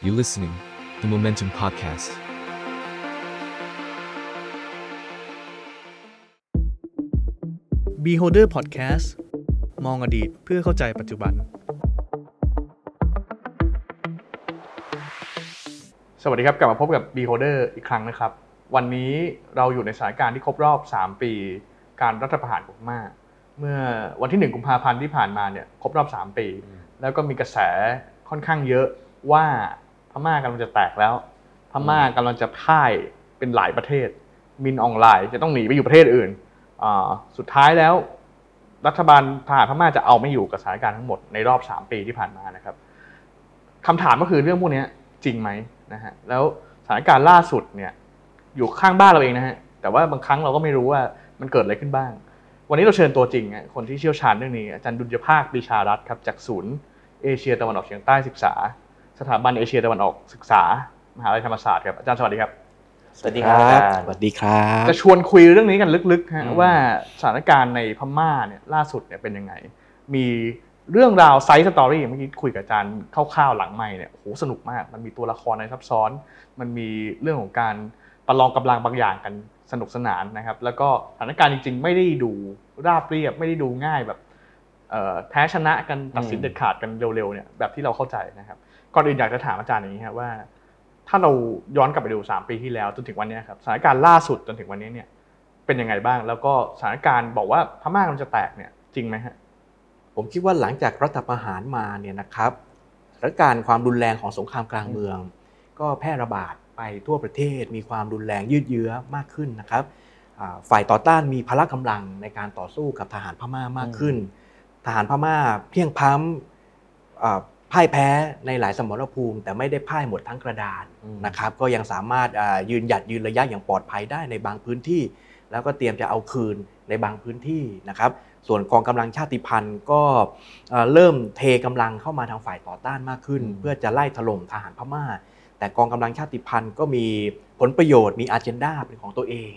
You listening, the Momentum Podcast. Beholder Podcast มองอดีตเพื่อเข้าใจปัจจุบัน สวัสดีครับ กลับมาพบกับ Beholder อีกครั้งนะครับ วันนี้เราอยู่ในสถานการณ์ที่ครบรอบ 3 ปี การรัฐประหารของพม่าเมื่อวันที่ 1 กุมภาพันธ์ที่ผ่านมาเนี่ยครบรอบ 3 ปี แล้วก็มีกระแสค่อนข้างเยอะว่าพ ม่ากำลังจะแตกแล้ว พม่ากำลังจะพ่ายเป็นหลายประเทศ มินออนไลน์จะต้องหนีไปอยู่ประเทศอื่นอ่าสุดท้ายแล้ว รัฐบาลทหารพม่าจะเอาไม่อยู่กับสถานการณ์ทั้งหมดในรอบ 3 ปีที่ผ่านมานะครับคำถามก็คือเรื่องพวกนี้จริงไหมนะฮะแล้วสถานการณ์ล่าสุดเนี่ยอยู่ข้างบ้านเราเองนะฮะแต่ว่าบางครั้งเราก็ไม่รู้ว่ามันเกิดอะไรขึ้นบ้าง วันนี้เราเชิญตัวจริงอะคนที่เชี่ยวชาญเรื่องนี้อาจารย์ดุลยภาคปรีชารัตน์ครับจากศูนย์เอเชียตะวันออกเฉียงใต้ศึกษา สถาบันเอเชียตะวันออกศึกษามหาวิทยาลัยธรรมศาสตร์ครับอาจารย์สวัสดีครับสวัสดีครับสวัสดีครับจะชวนคุยเรื่องนี้กันลึกๆฮะอืมว่าสถานการณ์ในพม่าเนี่ยล่าสุดเนี่ยเป็นยังไง มีเรื่องราว side story เมื่อกี้คุยกับอาจารย์คร่าวๆหลังไม่เนี่ยโอ้โหสนุกมาก มันมีตัวละครในซับซ้อน มันมีเรื่องของการประลองกำลังบางอย่างกันสนุกสนานนะครับ แล้วก็สถานการณ์จริง ๆ ไม่ได้ดูราบเรียบ ไม่ได้ดูง่ายแบบเอ่อแพ้ชนะกันตัดสินอืมเด็ดขาดกันเร็วๆเนี่ยแบบที่เราเข้าใจนะครับ ก่อนอื่นอยากจะถามอาจารย์อย่างนี้ครับว่า ถ้าเราย้อนกลับไปดู 3 ปีที่แล้วจนถึงวันนี้ครับสถานการณ์ล่าสุดจนถึงวันนี้เนี่ย เป็นยังไงบ้าง แล้วก็สถานการณ์บอกว่าพม่ากำลังจะแตกเนี่ยจริงไหมฮะผมคิดว่าหลังจากรัฐประหารมาเนี่ยนะครับสถานการณ์ความรุนแรงของสงครามกลางเมือง ก็แพร่ระบาดไปทั่วประเทศ มีความรุนแรงยืดเยื้อมากขึ้นนะครับฝ่ายต่อต้านมีพละกำลังในการต่อสู้กับทหารพม่ามากขึ้น ทหารพม่าเพียงพ้ำ พ่ายแพ้ในหลายสมรภูมิ แต่ไม่ได้พ่ายหมดทั้งกระดานนะครับก็ยังสามารถอ่ายืนหยัดยืนระยะอย่างปลอดภัยได้ในบางพื้นที่ แล้วก็เตรียมจะเอาคืนในบางพื้นที่นะครับส่วนกองกำลังชาติพันธุ์ก็เอ่อเริ่มเทกำลังเข้ามาทางฝ่ายต่อต้านมากขึ้น เพื่อจะไล่ถล่มทหารพม่า แต่กองกำลังชาติพันธุ์ก็มีผลประโยชน์มีอาเจนดาเป็นของตัวเอง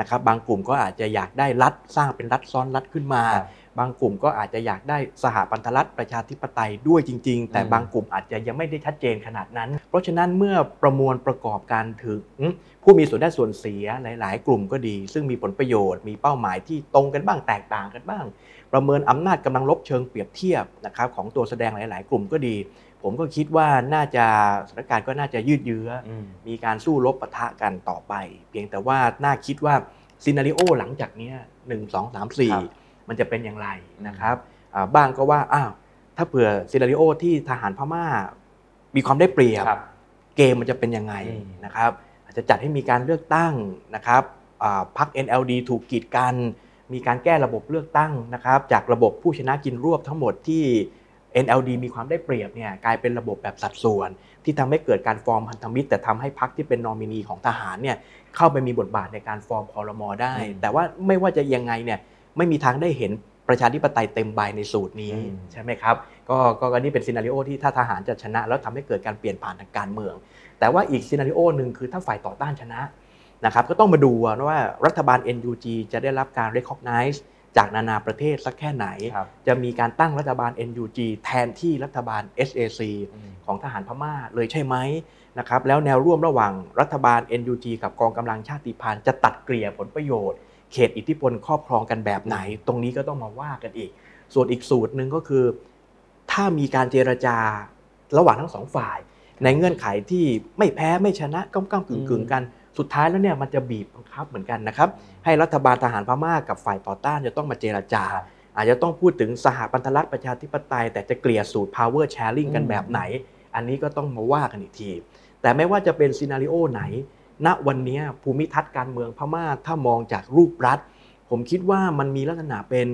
นะครับบางกลุ่มก็อาจจะอยากได้รัฐสร้างเป็นรัฐซ้อนรัฐขึ้นมา บางกลุ่มก็อาจจะอยากได้สหพันธรัฐประชาธิปไตยด้วยจริง ๆ แต่บางกลุ่มอาจจะยังไม่ได้ชัดเจนขนาดนั้น เพราะฉะนั้นเมื่อประมวลประกอบการถึงผู้มีส่วนได้ส่วนเสียหลาย ๆ กลุ่มก็ดี ซึ่งมีผลประโยชน์มีเป้าหมายที่ตรงกันบ้างแตกต่างกันบ้าง ประเมินอำนาจกำลังลบเชิงเปรียบเทียบนะครับของตัวแสดงหลาย ๆ กลุ่มก็ดี ผมก็คิดว่าน่าจะสถานการณ์ก็น่าจะยืดเยื้ออมีการสู้รบปะทะกันต่อไป เพียงแต่ว่าน่าคิดว่า scenario หลังจากเนี้ยหนึ่งสองสามสี่ครับ มันจะเป็นอย่างไรนะครับอ่าบ้างก็ว่าอ้าวถ้าเผื่อ scenario ที่ทหารพม่ามีความได้เปรียบครับเกมมันจะเป็นยังไงอืมนะครับ อาจจะจัดให้มีการเลือกตั้งนะครับอ่าพรรค NLD ถูกกีดกัน มีการแก้ระบบเลือกตั้งนะครับ จากระบบผู้ชนะกินรวบทั้งหมดที่ NLD มีความได้เปรียบเนี่ยกลายเป็นระบบแบบสัดส่วน ที่ทำให้เกิดการฟอร์มพันธมิตร แต่ทำให้พรรคที่เป็นนอมินีของทหารเนี่ยเข้าไปมีบทบาทในการฟอรม.ได้อืมแต่ว่าไม่ว่าจะยังไงเนี่ย ไม่มีทางได้เห็นประชาธิปไตยเต็มใบในสูตรนี้อืมใช่ไหมครับก็ก็อันนี้เป็น scenario ที่ถ้าทหารจะชนะ แล้วทำให้เกิดการเปลี่ยนผ่านทางการเมือง แต่ว่าอีก scenario หนึ่งคือถ้าฝ่ายต่อต้านชนะนะครับก็ต้องมาดูว่ารัฐบาล NUG จะได้รับการ recognize จากนานาประเทศสักแค่ไหนครับจะมีการตั้งรัฐบาล NUG แทนที่รัฐบาล SAC ของทหารพม่าเลยใช่ไหมนะครับแล้วแนวร่วมระหว่างรัฐบาล NUG กับกองกำลังชาติพันธุ์จะตัดเกลี่ยผลประโยชน์ เขตอิทธิพลครอบครองกันแบบไหน ตรงนี้ก็ต้องมาว่ากันอีก ส่วนอีกสูตรหนึ่งก็คือ ถ้ามีการเจรจาระหว่างทั้งสองฝ่าย ในเงื่อนไขที่ไม่แพ้ไม่ชนะก้ำก้ำกึ่งกึ่งกันสุดท้ายแล้วเนี่ยมันจะบีบบังคับเหมือนกันนะครับ ให้รัฐบาลทหารพม่ากับฝ่ายต่อต้านจะต้องมาเจรจา อาจจะต้องพูดถึงสหพันธรัฐประชาธิปไตย แต่จะเกลี่ยสูตร power sharing กันแบบไหน อันนี้ก็ต้องมาว่ากันอีกที แต่ไม่ว่าจะเป็นซีนารีโอไหน ณวันนี้ภูมิทัศน์การเมืองพม่าถ้ามองจากรูปรัฐ ผมคิดว่ามันมีลักษณะเป็น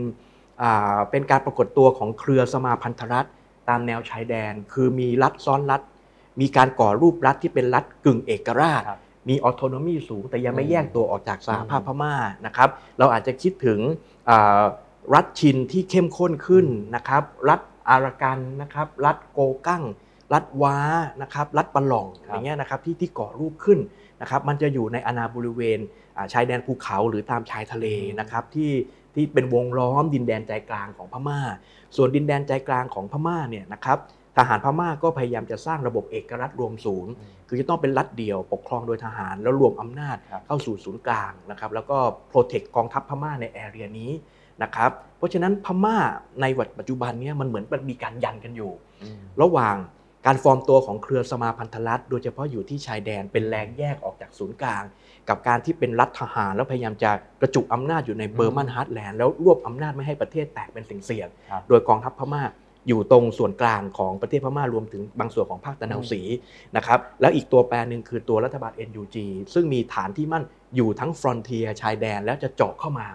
อ่าเป็นการปรากฏตัวของเครือสมาพันธรัฐตามแนวชายแดน คือมีรัฐซ้อนรัฐ มีการก่อรูปรัฐที่เป็นรัฐกึ่งเอกราชครับมีออโตโนมีสูง แต่ยังไม่อืมแยกตัวออกจากสหภาพพม่านะครับ เราอาจจะคิดถึงอ่ารัฐชินที่เข้มข้นขึ้นนะครับ รัฐอารากันนะครับ รัฐโกกั้ง รัฐว้านะครับ รัฐปะหล่องครับอย่างเงี้ยนะครับที่ที่ก่อรูปขึ้น นะครับมันจะอยู่ในอาณาบริเวณอ่าชายแดนภูเขาหรือตามชายทะเลนะครับที่ที่เป็นวงล้อมดินแดนใจกลางของพม่า ส่วนดินแดนใจกลางของพม่าเนี่ยนะครับทหารพม่าก็พยายามจะสร้างระบบเอกรัฐรวมศูนย์ คือจะต้องเป็นรัฐเดียวปกครองโดยทหารแล้วรวมอำนาจครับเข้าสู่ศูนย์กลางนะครับแล้วก็โปรเทคกองทัพพม่าในแอเรียนี้นะครับเพราะฉะนั้นพม่าในปัจจุบันเนี้มันเหมือนมันมีการยันกันอยู่อืมระหว่าง การฟอร์มตัวของเครือสมาพันธรัฐโดยเฉพาะอยู่ที่ชายแดนเป็นแรงแยกออกจากศูนย์กลาง กับการที่เป็นรัฐทหารแล้วพยายามจะกระจุกอำนาจอยู่ใน Burman heartland แล้วรวบอำนาจไม่ให้ประเทศแตกเป็นสิ่งเสี่ยงครับโดยกองทัพพม่าอยู่ตรงส่วนกลางของประเทศพม่ารวมถึงบางส่วนของภาคตะนาวศรีนะครับแล้วอีกตัวแปรหนึ่งคือตัวรัฐบาล NUG ซึ่งมีฐานที่มั่นอยู่ทั้ง frontier ชายแดนแล้วจะเจาะเข้ามา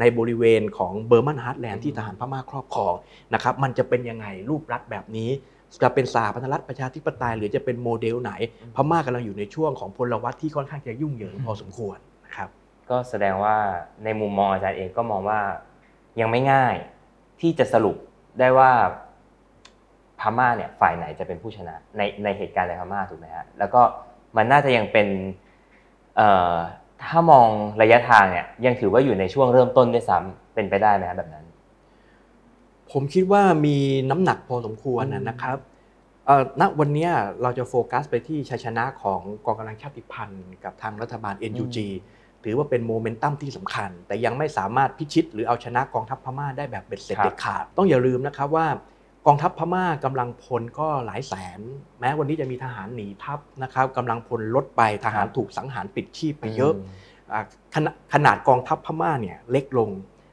ในบริเวณของ Burman heartland ที่ทหารพม่าครอบครองนะครับมันจะเป็นยังไงรูปรัฐแบบนี้ จะเป็นสหพันธรัฐประชาธิปไตยหรือจะเป็นโมเดลไหน พม่ากำลังอยู่ในช่วงของพลวัตที่ค่อนข้างจะยุ่งเหยิงพอสมควรนะครับ ก็แสดงว่าในมุมมองอาจารย์เองก็มองว่ายังไม่ง่ายที่จะสรุปได้ว่าพม่าเนี่ยฝ่ายไหนจะเป็นผู้ชนะในในเหตุการณ์ในพม่าถูกไหมฮะแล้วก็มันน่าจะยังเป็นเอ่อถ้ามองระยะทางเนี่ยยังถือว่าอยู่ในช่วงเริ่มต้นด้วยซ้ำเป็นไปได้ไหมครับแบบนั้น ผมคิดว่ามีน้ำหนักพอสมควรนะนะครับเอ่อณวันเนี้ยเราจะโฟกัสไปที่ชัยชนะของกองกำลังชาติพันธุ์กับทางรัฐบาล NUG ถือว่าเป็นโมเมนตัมที่สำคัญ แต่ยังไม่สามารถพิชิต หรือเอาชนะกองทัพพม่าได้แบบเบ็ดเสร็จครับเด็ดขาด ต้องอย่าลืมนะครับว่ากองทัพพม่ากำลังพลก็หลายแสน แม้วันนี้จะมีทหารหนีทัพนะครับกำลังพลลดไปทหารถูกสังหารปิดชีพไปเยอะอ่าขนาดขนาดกองทัพพม่าเนี่ยเล็กลง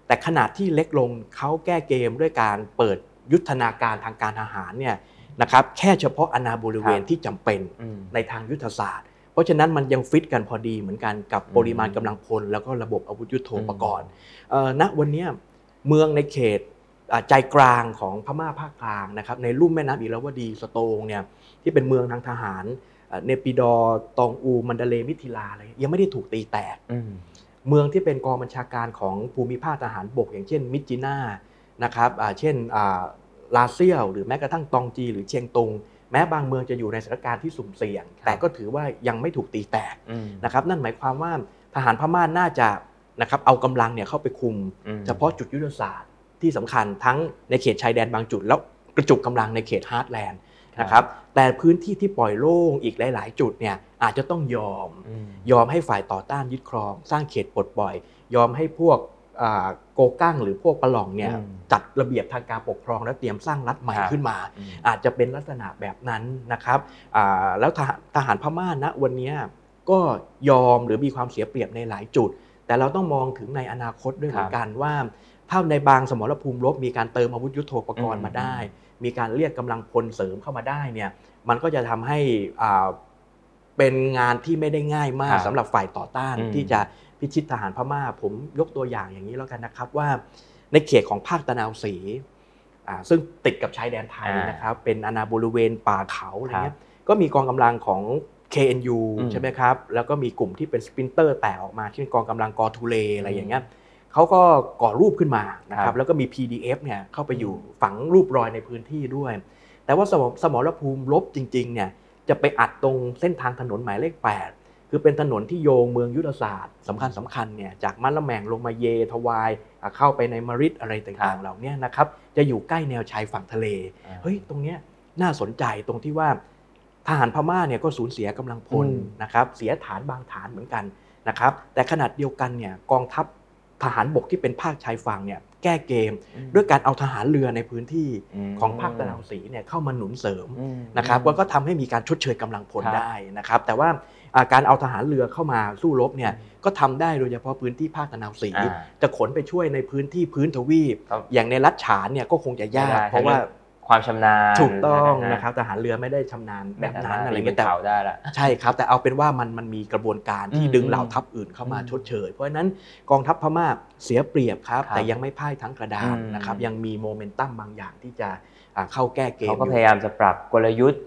แต่ขนาดที่เล็กลงเขาแก้เกมด้วยการเปิดยุทธนาการทางการทหารเนี่ยนะครับแค่เฉพาะอาณาบริเวณครับที่จำเป็นอืมในทางยุทธศาสตร์ เพราะฉะนั้นมันยังฟิตกันพอดีเหมือนกันกับอืมปริมาณกำลังพล แล้วก็ระบบอาวุธยุทโธปกรณ์เอ่อณวันเนี้ยเมืองในเขตอ่าใจกลางของพม่าภาคกลางนะครับในลุ่มแม่น้ำอิราวดีสะโตงเนี่ยที่เป็นเมืองทางทหารเอ่อเนปิดอว์ตองอูมัณฑะเลย์มิตถีลาอะไรยังไม่ได้ถูกตีแตกอืม เมืองที่เป็นกองบัญชาการของภูมิภาคทหารบก อย่างเช่นมิตจีนานะครับอ่าเช่นอ่าลาเซียวหรือแม้กระทั่งตองจีหรือเชียงตุง แม้บางเมืองจะอยู่ในสถานการณ์ที่สุ่มเสี่ยง แต่ก็ถือว่ายังไม่ถูกตีแตกอืมนะครับนั่นหมายความว่าทหารพม่าน่าจะนะครับเอากำลังเนี่ยเข้าไปคุมอืมเฉพาะจุดยุทธศาสตร์ที่สำคัญทั้งในเขตชายแดนบางจุด แล้วกระจุกกำลังในเขตฮาร์ดแลนด์ นะครับแต่พื้นที่ที่ปล่อยโล่งอีกหลาย ๆ จุดเนี่ยอาจจะต้องยอมอืมยอมให้ฝ่ายต่อต้านยึดครอง สร้างเขตปลดปล่อย ยอมให้พวกอ่าโกกั้งหรือพวกปะหลองเนี่ยอืมจัดระเบียบทางการปกครองและเตรียมสร้างรัฐใหม่ครับขึ้นมาอืมอาจจะเป็นลักษณะแบบนั้นนะครับอ่าแล้วทหารทหารพม่าณวันเนี้ยก็ยอมหรือมีความเสียเปรียบในหลายจุด แต่เราต้องมองถึงในอนาคตด้วยเหมือนกันว่า ถ้าในบางสมรภูมิรบมีการเติมอาวุธยุโทโธปกรณ์มาได้ มีการเรียกกำลังพลเสริมเข้ามาได้เนี่ยมันก็จะทำให้อ่าเป็นงานที่ไม่ได้ง่ายมากครับสำหรับฝ่ายต่อต้านอืมที่จะพิชิตทหารพม่า ผมยกตัวอย่างอย่างนี้แล้วกันนะครับว่าในเขตของภาคตะนาวศรีอ่าซึ่งติดกับชายแดนไทยอ่านนะครับเป็นอาณาบริเวณป่าเขาอะไรเงี้ครัยบก็มีกองกำลังของ KNU อืมใช่ไหมครับแล้วก็มีกลุ่มที่เป็นสปรินเตอร์แตกออกมาเช่นกองกำลังกอทูเลอะไรอย่างเงี้ย เขาก็ก่อรูปขึ้นมานะคครัรับบแล้วก็มี PDF เนี่ยเข้าไปอยู่ฝังรูปรอยในพื้นที่ด้วย แต่ว่าสมรสมรภูมิลบจริงๆเนี่ยจะไปอัดตรงเส้นทางถนนหมายเลข 8 คือเป็นถนนที่โยงเมืองยุทธศาสตร์สำคัญสำคัญเนี่ยจากมันละแมงลงมาเยทวายอะเข้าไปในมริดอะไรครัต่างบๆเหล่าเนี้นะครับจะอยู่ใกล้แนวชายฝั่งทะเลอ่าเฮ้ยตรงเนี้ยน่าสนใจตรงที่ว่าทหารพม่าเนี่ยก็สูญเสียกำลังพลอืมนะครับเสียฐานบางฐานเหมือนกันนะครับแต่ขนาดเดียวกันเนี่ยกองทัพ ทหารบกที่เป็นภาคชายฝั่งเนี่ยแก้เกม ด้วยการเอาทหารเรือในพื้นที่มของภาคตะนาวศรีเนี่ยเข้ามาหนุนเสริมอืมนะครับก็ก็ทำให้มีการชดเชยกำลังพลครับได้นะครับแต่ว่าอ่าการเอาทหารเรือเข้ามาสู้รบเนี่ยก็ทำได้โดยเฉพาะพื้นที่ภาคตะนาวศรีอ่าจะขนไปช่วยในพื้นที่พื้นทวีปครับอย่างในรัฐฉานเนี่ยก็คงจะยากไม่ได้เพราะว่า ความชำนาญถูกต้องฮนะครับทหารเรือไม่ได้ชำนาญแบบนั้นม่สามารถอะไรปีเงี้ยนแต่เขาได้ละใช่ครับ แต่เอาเป็นว่ามันมันมีกระบวนการที่อืมดึงเหล่าทัพอื่นเข้ามาอืมชดเชย เพราะฉะนั้นกองทัพพม่าเสียเปรียบครับครับแต่ยังไม่พ่ายทั้งกระดานอืมนะครับยังมีโมเมนตัมบางอย่างที่จะอ่าเข้าแก้เกมเขาก็อยู่พยายามจะปรับกลยุทธ์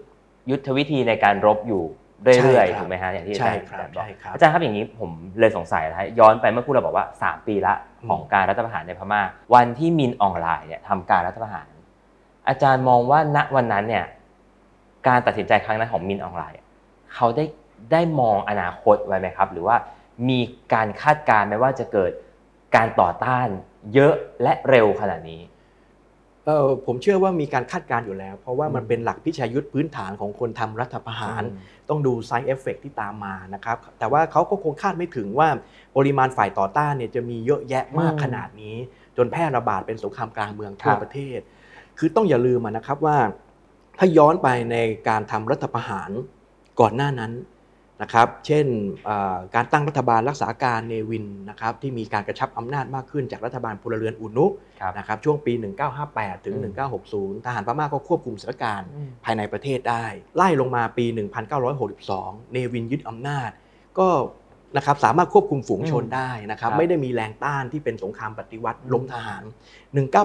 ยุทธวิธีในการรบอยู่เรื่อยใช่ครับๆถูกไหมฮะอย่างที่อาใช่จารย์ครับอาจารย์บอกใช่ครับอาจารย์ครับอย่างนี้ผมเลยสงสัยนะฮะย้อนไปเมื่อคู่เราบอกว่า 3 ปีละของการรัฐประหารในพม่า วันที่มินออนไลน์เนี่ยทำการรัฐประหาร อาจารย์มองว่าณวันนั้นเนี่ยการตัดสินใจครั้งนั้นของมินออนไลน์อะเขาได้ได้มองอนาคตไว้ไหมครับ หรือว่ามีการคาดการณ์ไหมว่าจะเกิดการต่อต้านเยอะและเร็วขนาดนี้เออผมเชื่อว่ามีการคาดการณ์อยู่แล้ว เพราะว่ามันอืมเป็นหลักพิชายุทธพื้นฐานของคนทำรัฐประหารอืมต้องดู side effect ที่ตามมานะครับ แต่ว่าเขาก็คงคาดไม่ถึงว่าปริมาณฝ่ายต่อต้านเนี่ยจะมีเยอะแยะมากอืมขนาดนี้ จนแพร่ระบาดเป็นสงครามกลางเมืองคทั่วรับประเทศ คือต้องอย่าลืมอะนะครับว่า ถ้าย้อนไปในการทำรัฐประหารก่อนหน้านั้นนะครับ เช่นอ่าการตั้งรัฐบาลรักษาการเนวินนะครับที่มีการกระชับอำนาจมากขึ้นจากรัฐบาลพลเรือนอุนุครับนะครับช่วงปี 1958 ถึงอืม1960 ทหารพม่าก็ควบคุมสถานการณ์อืมภายในประเทศได้ ไล่ลงมาปี 1962 เนวินยึดอำนาจ ก็ นะครับสามารถควบคุมฝูงชนอืมได้นะครับครับไม่ได้มีแรงต้านที่เป็นสงครามปฏิวัติอืมล้มทหาร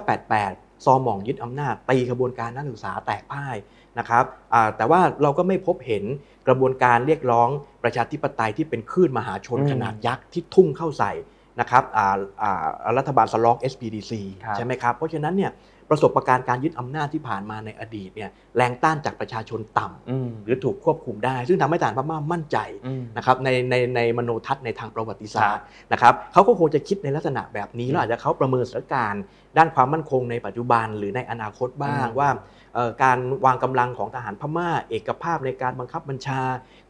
1988 ซอหม่องยึดอำนาจตีกระบวนการนักศึกษาแตกพ่ายนะครับอ่าแต่ว่าเราก็ไม่พบเห็นกระบวนการเรียกร้องประชาธิปไตยที่เป็นคลื่นมหาชนอืมขนาดยักษ์ที่ทุ่งเข้าใส่นะครับอ่าอ่ารัฐบาลสล็อก SPDC ครับใช่ไหมครับเพราะฉะนั้นเนี่ย ประสบการณ์การยึดอำนาจที่ผ่านมาในอดีตเนี่ยแรงต้านจากประชาชนต่ำอืมหรือถูกควบคุมได้ ซึ่งทำให้ทหารพม่ามั่นใจอืมนะครับในในในมโนทัศน์ในทางประวัติศาสตครัร์บนะครับเขาก็คงจะคิดในลักษณะแบบนี้อืมแล้วอาจจะเขาประเมินสถานการณ์ด้านความมั่นคงในปัจจุบันหรือในอนาคตบ้างอืมว่าเอ่อการวางกำลังของทหารพม่า เอกภาพในการบังคับบัญชา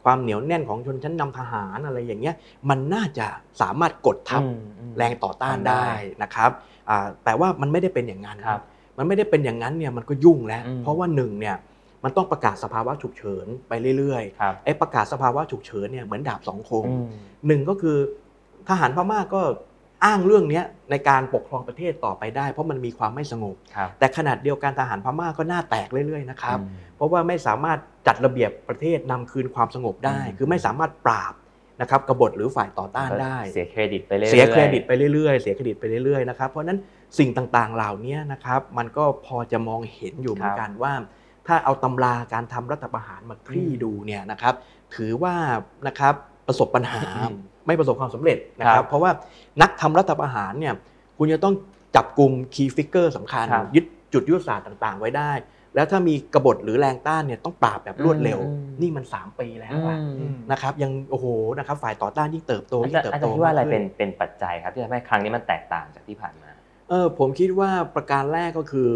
ความเหนียวแน่นของชนชั้นนำทหารอะไรอย่างเงี้ยมันน่าจะสามารถกดทับอืมอืมแรงต่อต้านทำได้ได้นะครับอ่าแต่ว่ามันไม่ได้เป็นอย่างนั้นครับ มันไม่ได้เป็นอย่างนั้นเนี่ยมันก็ยุ่งแล้วอืมเพราะว่าหนึ่งเนี่ยมันต้องประกาศสภาวะฉุกเฉินไปเรื่อยๆครับไอ้ประกาศสภาวะฉุกเฉินเนี่ยเหมือนดาบสองคมอืมหนึ่งก็คือทหารพม่าก็อ้างเรื่องเนี้ยในการปกครองประเทศต่อไปได้ เพราะมันมีความไม่สงบครับแต่ขนาดเดียวกันทหารพม่าก็หน้าแตกเรื่อยๆนะครับอืมเพราะว่าไม่สามารถจัดระเบียบประเทศนำคืนความสงบได้อืมคือไม่สามารถปราบนะครับกบฏหรือฝ่ายต่อต้านได้ เสียเครดิตไปเรื่อยๆเสียเครดิตไปเรื่อยๆเสียเครดิตไปเรื่อยๆนะครับเพราะฉะนั้น สิ่งต่างๆเหล่านี้นะครับมันก็พอจะมองเห็นอยู่เหมือนกันว่า ถ้าเอาตำราการทำรัฐประหารมาคลี่อืมดูเนี่ยนะครับถือว่านะครับประสบปัญหาอืมไม่ประสบความสำเร็จนะคครัรับบเพราะว่านักทำรัฐประหารเนี่ยคุณจะต้องจับกลุ่ม key figure สำคัญครับยึดจุดยุทธศาสตร์ต่างๆ ไว้ได้ แล้วถ้ามีกบฏหรือแรงต้านเนี่ยต้องปราบแบบรวดเร็วอืมนี่มัน 3 ปีแล้วอะอืมนะครับยังโอ้โหนะครับฝ่ายต่อต้านยิ่งเติบโตอายิ่จารงย์เติบอาจาโตรย์คิดว่าอะไรมกเป็ขึ้นเป็นปัจจัยครับที่ทำให้ครั้งนี้มันแตกต่างจากที่ผ่านมา เออผมคิดว่าประการแรกก็คือ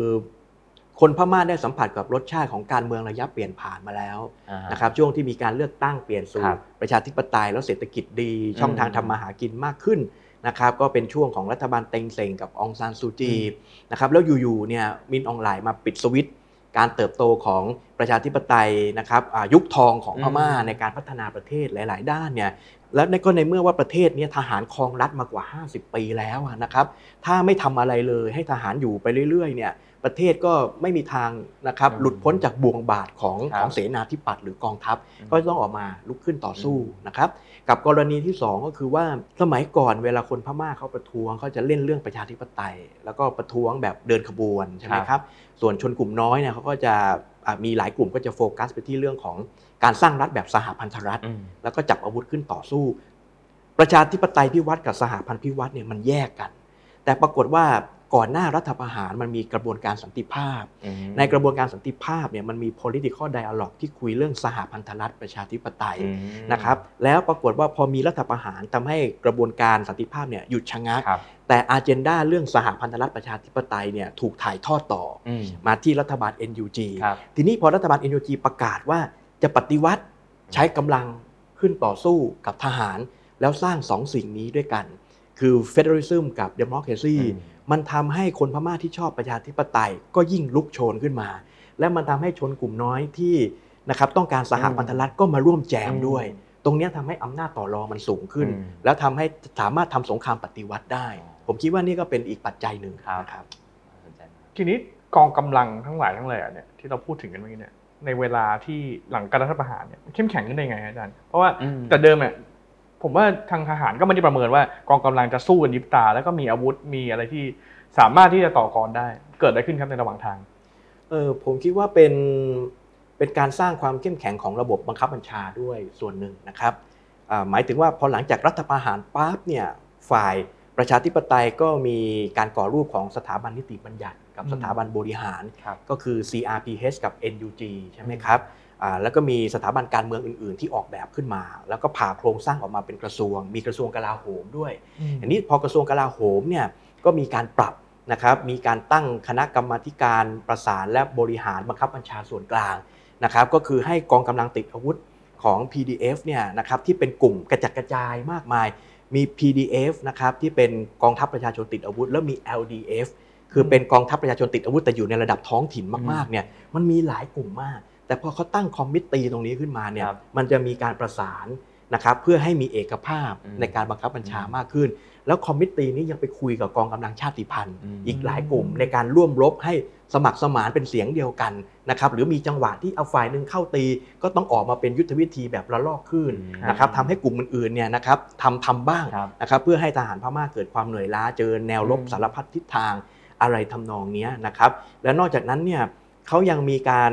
คนพม่าได้สัมผัสกับรสชาติของการเมืองระยะเปลี่ยนผ่านมาแล้วอ่าฮนะครับช่วงที่มีการเลือกตั้งเปลี่ยนสู่ครับประชาธิปไตยแล้วเศรษฐกิจดี ช่องทางอืมทำมาหากินมากขึ้นนะครับก็เป็นช่วงของรัฐบาลเต็งเซ็งกับองซานซูจีอืมนะครับแล้วอยู่ๆเนี่ยมินอองไลน์มาปิดสวิตช์ การเติบโตของประชาธิปไตยนะครับอ่ายุคทองของพม่าในการพัฒนาประเทศหลาย ๆ ด้านเนี่ยแล้วในก็ในเมื่อว่าประเทศเนี้ทหารครองรัฐมากว่า 50 ปีแล้วอะนะครับ ถ้าไม่ทำอะไรเลยให้ทหารอยู่ไปเรื่อย ๆ เนี่ยประเทศก็ไม่มีทางนะครับอืมหลุดพ้นจากบ่วงบาทของครับของเสนาธิปัตย์หรือกองทัพอืมก็ต้องออกมาลุกขึ้นต่อสู้นะครับ กับกรณีที่ 2 ก็คือว่าสมัยก่อนเวลาคนพม่าเขาประท้วงเขาจะเล่นเรื่องประชาธิปไตย แล้วก็ประท้วงแบบเดินขบวนใช่ไหมครับ ส่วนชนกลุ่มน้อยเนี่ยเขาก็จะอะมีหลายกลุ่มก็จะโฟกัสไปที่เรื่องของการสร้างรัฐแบบสหพันธรัฐอืมแล้วก็จับอาวุธขึ้นต่อสู้ ประชาธิปไตยพิวัตรกับสหพันธ์พิวัตรเนี่ยมันแยกกัน แต่ปรากฏว่า ก่อนหน้ารัฐประหารมันมีกระบวนการสันติภาพอืมในกระบวนการสันติภาพเนี่ยมันมี political dialogue ที่คุยเรื่องสหพันธรัฐประชาธิปไตยอืมนะครับแล้วปรากฏว่าพอมีรัฐประหารทำให้กระบวนการสันติภาพเนี่ยหยุดชะงักครับแต่อาเจนดาเรื่องสหพันธรัฐประชาธิปไตยเนี่ยถูกถ่ายทอดต่ออืมมาที่รัฐบาล NUG ครับทีนี้พอรัฐบาล NUG ประกาศว่าจะปฏิวัติใช้กำลังขึ้นต่อสู้กับทหาร แล้วสร้างสองสิ่งนี้ด้วยกัน คือ Federalism กับ Democracy อื มมันทำให้คนพม่าที่ชอบประชาธิปไตย ก็ยิ่งลุกโชนขึ้นมา และมันทำให้ชนกลุ่มน้อยที่นะครับต้องการสหพันธรัฐก็มาร่วมแจมด้วย ตรงเนี้ยทำให้อำนาจต่อรองมันสูงขึ้นอืมแล้วทำให้สามารถทำสงครามปฏิวัติได้ ผมคิดว่านี่ก็เป็นอีกปัจจัยหนึ่งครับนะครับน่าสนใจมากทีนี้กองกำลังทั้งหลายทั้งแหล่เนี่ยที่เราพูดถึงกันเมื่อกี้เนี่ยในเวลาที่หลังการรัฐประหารเนี่ยมันเข้มแข็งขึ้นได้ไงฮะอาจารย์ เพราะว่าอืมแต่เดิมเนี่ย ผมว่าทางทหารก็ไม่ได้ประเมินว่ากองกำลังจะสู้กันยิบตา แล้วก็มีอาวุธมีอะไรที่สามารถที่จะต่อกรได้ เกิดอะไรขึ้นครับในระหว่างทางเออผมคิดว่าเป็นเป็นการสร้างความเข้มแข็งของระบบบังคับบัญชาด้วยส่วนหนึ่งนะครับอ่าหมายถึงว่าพอหลังจากรัฐประหารปั๊บเนี่ยฝ่ายประชาธิปไตยก็มีการก่อรูปของสถาบันนิติบัญญัติ กับอืมสถาบันบริหารครับก็คือ CRPH กับ NUG ใช่ไหมครับอ่า แล้วก็มีสถาบันการเมืองอื่น ๆ ที่ออกแบบขึ้นมา แล้วก็ผ่าโครงสร้างออกมาเป็นกระทรวง มีกระทรวงกลาโหมด้วยอันนี้พอกระทรวงกลาโหมเนี่ยก็มีการปรับนะครับมีการตั้งคณะกรรมาธิการประสานและบริหารบังคับบัญชาส่วนกลางนะครับก็คือให้กองกำลังติดอาวุธของ PDF เนี่ยนะครับที่เป็นกลุ่มกระจัดกระจายมากมาย มี PDF นะครับที่เป็นกองทัพประชาชนติดอาวุธ แล้วมี LDF คือเป็นกองทัพประชาชนติดอาวุธแต่อยู่ในระดับท้องถิ่นมากๆเนี่ยมันมีหลายกลุ่มมาก แต่พอเขาตั้งคอมมิตตีตรงนี้ขึ้นมาเนี่ยครับมันจะมีการประสานนะครับเพื่อให้มีเอกภาพอืมในการบังคับบัญชามากขึ้น แล้วคอมมิตตีนี้ยังไปคุยกับกองกำลังชาติพันธุ์อืมอีกหลายกลุ่มในการร่วมรบให้สมัครสมานเป็นเสียงเดียวกันนะครับหรือมีจังหวะที่เอาฝ่ายหนึ่งเข้าตี ก็ต้องออกมาเป็นยุทธวิธีแบบระลอกขึ้นอืมนะครับทำให้กลุ่มอื่นๆเนี่ยนะครับทำทำบ้างครับนะครับเพื่อให้ทหารพม่าเกิดความเหนื่อยล้าเจอแนวรบอืมสารพัดทิศทางอะไรทำนองเนี้ยนะครับและนอกจากนั้นเนี่ยเขายังมีการ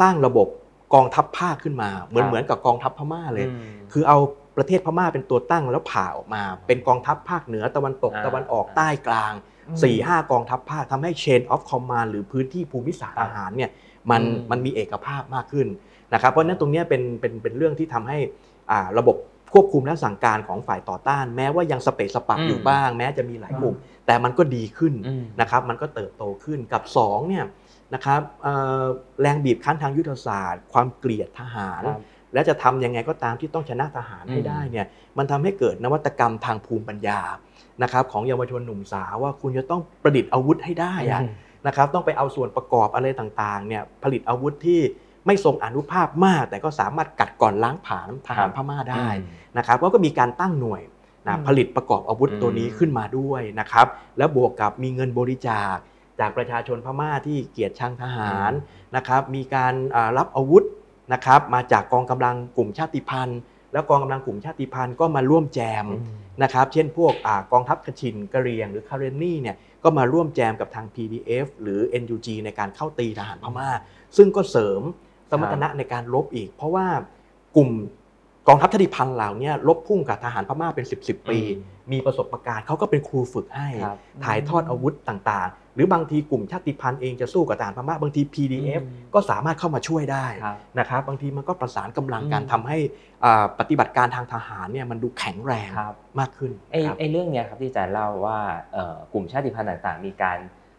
สร้างระบบกองทัพภาคขึ้นมา เหมือนเหมือนกับกองทัพพม่าเลยอืมคือเอาประเทศพม่าเป็นตัวตั้งแล้วผ่าออกมา เป็นกองทัพภาคเหนือตะวันตกอ่าตะวันออกใต้กลาง4ี่ห้ากองทัพภาคทำให้ chain of command หรือพื้นที่ภูมิศาสตร์อาหารเนี่ยมันอืมมันมีเอกภาพมากขึ้นนะครับเพราะฉะนั้นตรงเนี้ยเป็นเป็นเป็นเรื่องที่ทำให้อ่าระบบควบคุมและสั่งการของฝ่ายต่อต้าน แม้ว่ายังสเปซสปักอยู่บ้าง แม้จะมีหลายกลุ่ม แต่มันก็ดีขึ้นอืมนะครับมันก็เติบโตขึ้นกับ2เนี่ย นะครับเอ่อแรงบีบคั้นทางยุทธศาสตร์ ความเกลียดทหารครับและจะทำยังไงก็ตามที่ต้องชนะทหารให้อืมได้เนี่ยมันทำให้เกิดนวัตกรรมทางภูมิปัญญานะครับของเยาวชนหนุ่มสาวว่าคุณจะต้องประดิษฐ์อาวุธให้ได้อะนะครับต้องไปเอาส่วนประกอบอะไรต่างๆเนี่ยผลิตอาวุธที่ไม่ทรงอนุภาพมาก แต่ก็สามารถกัดก่อนล้างผลาญทหารพม่าได้อืมนะครับก็ก็มีการตั้งหน่วยนะอืมผลิตประกอบอาวุธอืมตัวนี้ขึ้นมาด้วยนะครับแล้วบวกกับมีเงินบริจาค จากประชาชนพม่าที่เกลียดชังทหารนะครับ มีการอ่ารับอาวุธนะครับมาจากกองกำลังกลุ่มชาติพันธุ์ แล้วกองกำลังกลุ่มชาติพันธุ์ก็มาร่วมแจมอืมนะครับ เช่นพวกอากองทัพกระชินกะเหรียง หรือคาเรนนี่เนี่ยก็มาร่วมแจมกับทาง PDF หรือ NUG ในการเข้าตีทหารพม่า ซึ่งก็เสริมสมรรถนะในการรบอีก เพราะว่ากลุ่มกองทัพชาติพันธุ์เหล่าเนี้รบพุ่งกับทหารพม่าเป็น 10บสปีอืมมีประสบการณ์เขาก็เป็นครูฝึกให้ครับถ่ายทอดอาวุธต่างๆห รือบางทีกลุ่มชาติพันธุ์เองจะสู้กับทหารพม่าบางที PDF อืมก็สามารถเข้ามาช่วยได้ครับนะครับบางทีมันก็ประสานกำลังกันอืมทำให้อ่าปฏิบัติการทางทหารเนี่ยมันดูแข็งแรงครับมากขึ้นไอ้ครับไอ้เรื่องเนี้ยครับที่อาจารย์เล่าว่าเอ่อกลุ่มชาติพันธุ์ต่างๆ มีการ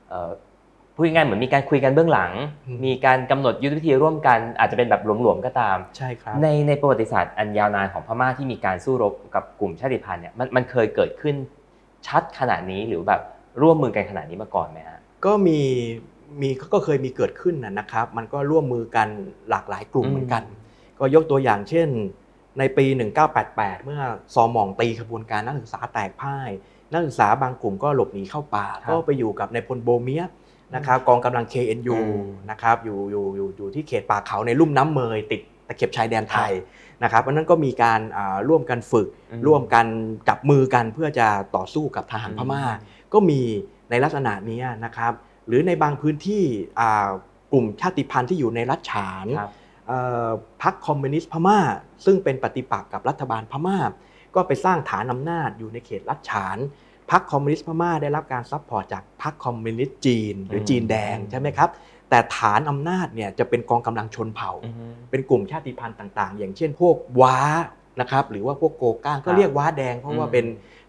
เอ่อพูดง่ายๆเหมือนมีการคุยกันเบื้องหลังอืมมีการกำหนดยุทธวิธีร่วมกันอาจจะเป็นแบบหลวมๆก็ตามใช่ครับในในประวัติศาสตร์อันยาวนานของพม่าที่มีการสู้รบกับกลุ่มชาติพันธุ์เนี่ยมันมันเคยเกิดขึ้นชัดขนาดนี้หรือแบบ ร่วมมือกันขนาดนี้มาก่อนไหมฮะก็มีมีก็เคยมีเกิดขึ้นนะนะครับ มันก็ร่วมมือกันหลากหลายกลุ่มอืมเหมือนกัน ก็ยกตัวอย่างเช่น ในปี 1988 เมื่อซอหมองตีขบวนการนักศึกษาแตกพ่าย นักศึกษาบางกลุ่มก็หลบหนีเข้าป่า ก็ไปอยู่กับนายพลโบเมียนะครับกองกำลัง KNU อืมนะครับอยู่อยู่อยู่อยู่ที่เขตป่าเขาในลุ่มน้ำเมย ติดตะเข็บชายแดนไทยนะครับเพราะฉะนั้นก็มีการอ่าร่วมกันฝึกอืมร่วมกันจับมือกันเพื่อจะต่อสู้กับทหารพม่า ก็มีในลักษณะนี้นะครับ หรือในบางพื้นที่อ่ากลุ่มชาติพันธุ์ที่อยู่ในรัฐฉานครับเอ่อพรรคคอมมิวนิสต์พม่า ซึ่งเป็นปฏิปักษ์กับรัฐบาลพม่า ก็ไปสร้างฐานอำนาจอยู่ในเขตรัฐฉานพรรคคอมมิวนิสต์พม่าได้รับการ support จากพรรคคอมมิวนิสต์จีน หรือจีนแดงอืมใช่ไหมครับแต่ฐานอำนาจเนี่ยจะเป็นกองกำลังชนเผ่าอือฮึเป็นกลุ่มชาติพันธุ์ต่าง ๆ อย่างเช่นพวกว้านะครับหรือว่าพวกโกก้างก็ครับเรียกว้าแดงเพราะว่าอืมเป็น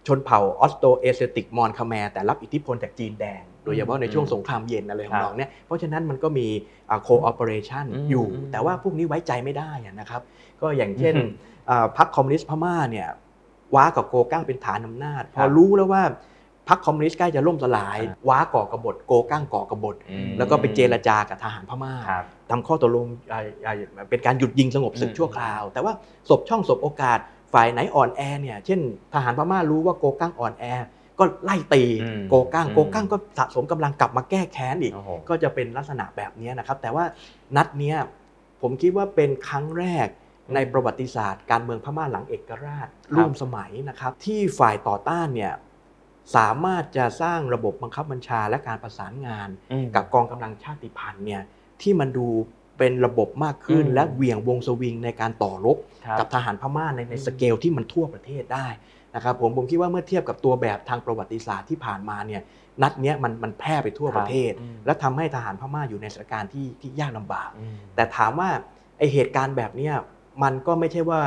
ชนเผ่า Austroasiatic Mon-Khmer แต่รับอิทธิพลจากจีนแดง โดยเฉพาะในช่วงสงครามเย็นอะไรของครับเราเนี่ยเพราะฉะนั้นมันก็มีโคออ p เปอเรชันอืมอยู่อืมแต่ว่าพวกนี้ไว้ใจไม่ได้อะนะครับก็อย่างเช่นอืมอ่าพรรคคอมมิวนิสต์พม่าเนี่ยว้ากับโกก้างเป็นฐานอำนาจพครัอบรู้แล้วว่าพรรคคอมมิวนิสต์ใกล้จะล่มสลายอ่าว้าก่อกบฏโกก้างก่อกบฏอืมแล้วก็ไปเจรจากับทหารพม่าครับทำข้อตกลงอ่าอ่าเป็นการหยุดยิงสงบศึกอืมชั่วคราว แต่ว่าศพช่องศพโอกาส ฝ่ายไหนอ่อนแอเนี่ยเช่น ทหารพม่ารู้ว่าโกก้างอ่อนแอ ก็ไล่ตีอืมโกก้างอืมโกก้างก็สะสมกำลังกลับมาแก้แค้นอีกโอ้โหก็จะเป็นลักษณะแบบนี้นะครับ แต่ว่านัดเนี้ยผมคิดว่าเป็นครั้งแรกในประวัติศาสตร์การเมืองพม่าหลังเอกราชร่วมสมัยนะครับที่ฝ่ายต่อต้านเนี่ยสามารถจะสร้างระบบบังคับบัญชาและการประสานงานอืมกับกองกำลังชาติพันธุ์เนี่ยที่มันดูเป็นระบบมากขึ้นอืมและเหวี่ยงวงสวิงในการต่อรบครับ กับทหารพม่าในในอืมสเกลที่มันทั่วประเทศได้นะครับผมผมคิดว่าเมื่อเทียบกับตัวแบบทางประวัติศาสตร์ที่ผ่านมาเนี่ยนัดเนี้ยมันมันแพร่ไปทั่วประเทศอืมและทำให้ทหารพม่าอยู่ในสถานการณ์ที่ที่ยากลำบากอืมแต่ถามว่าไอเหตุการณ์แบบเนี้ยมันก็ไม่ใช่ว่า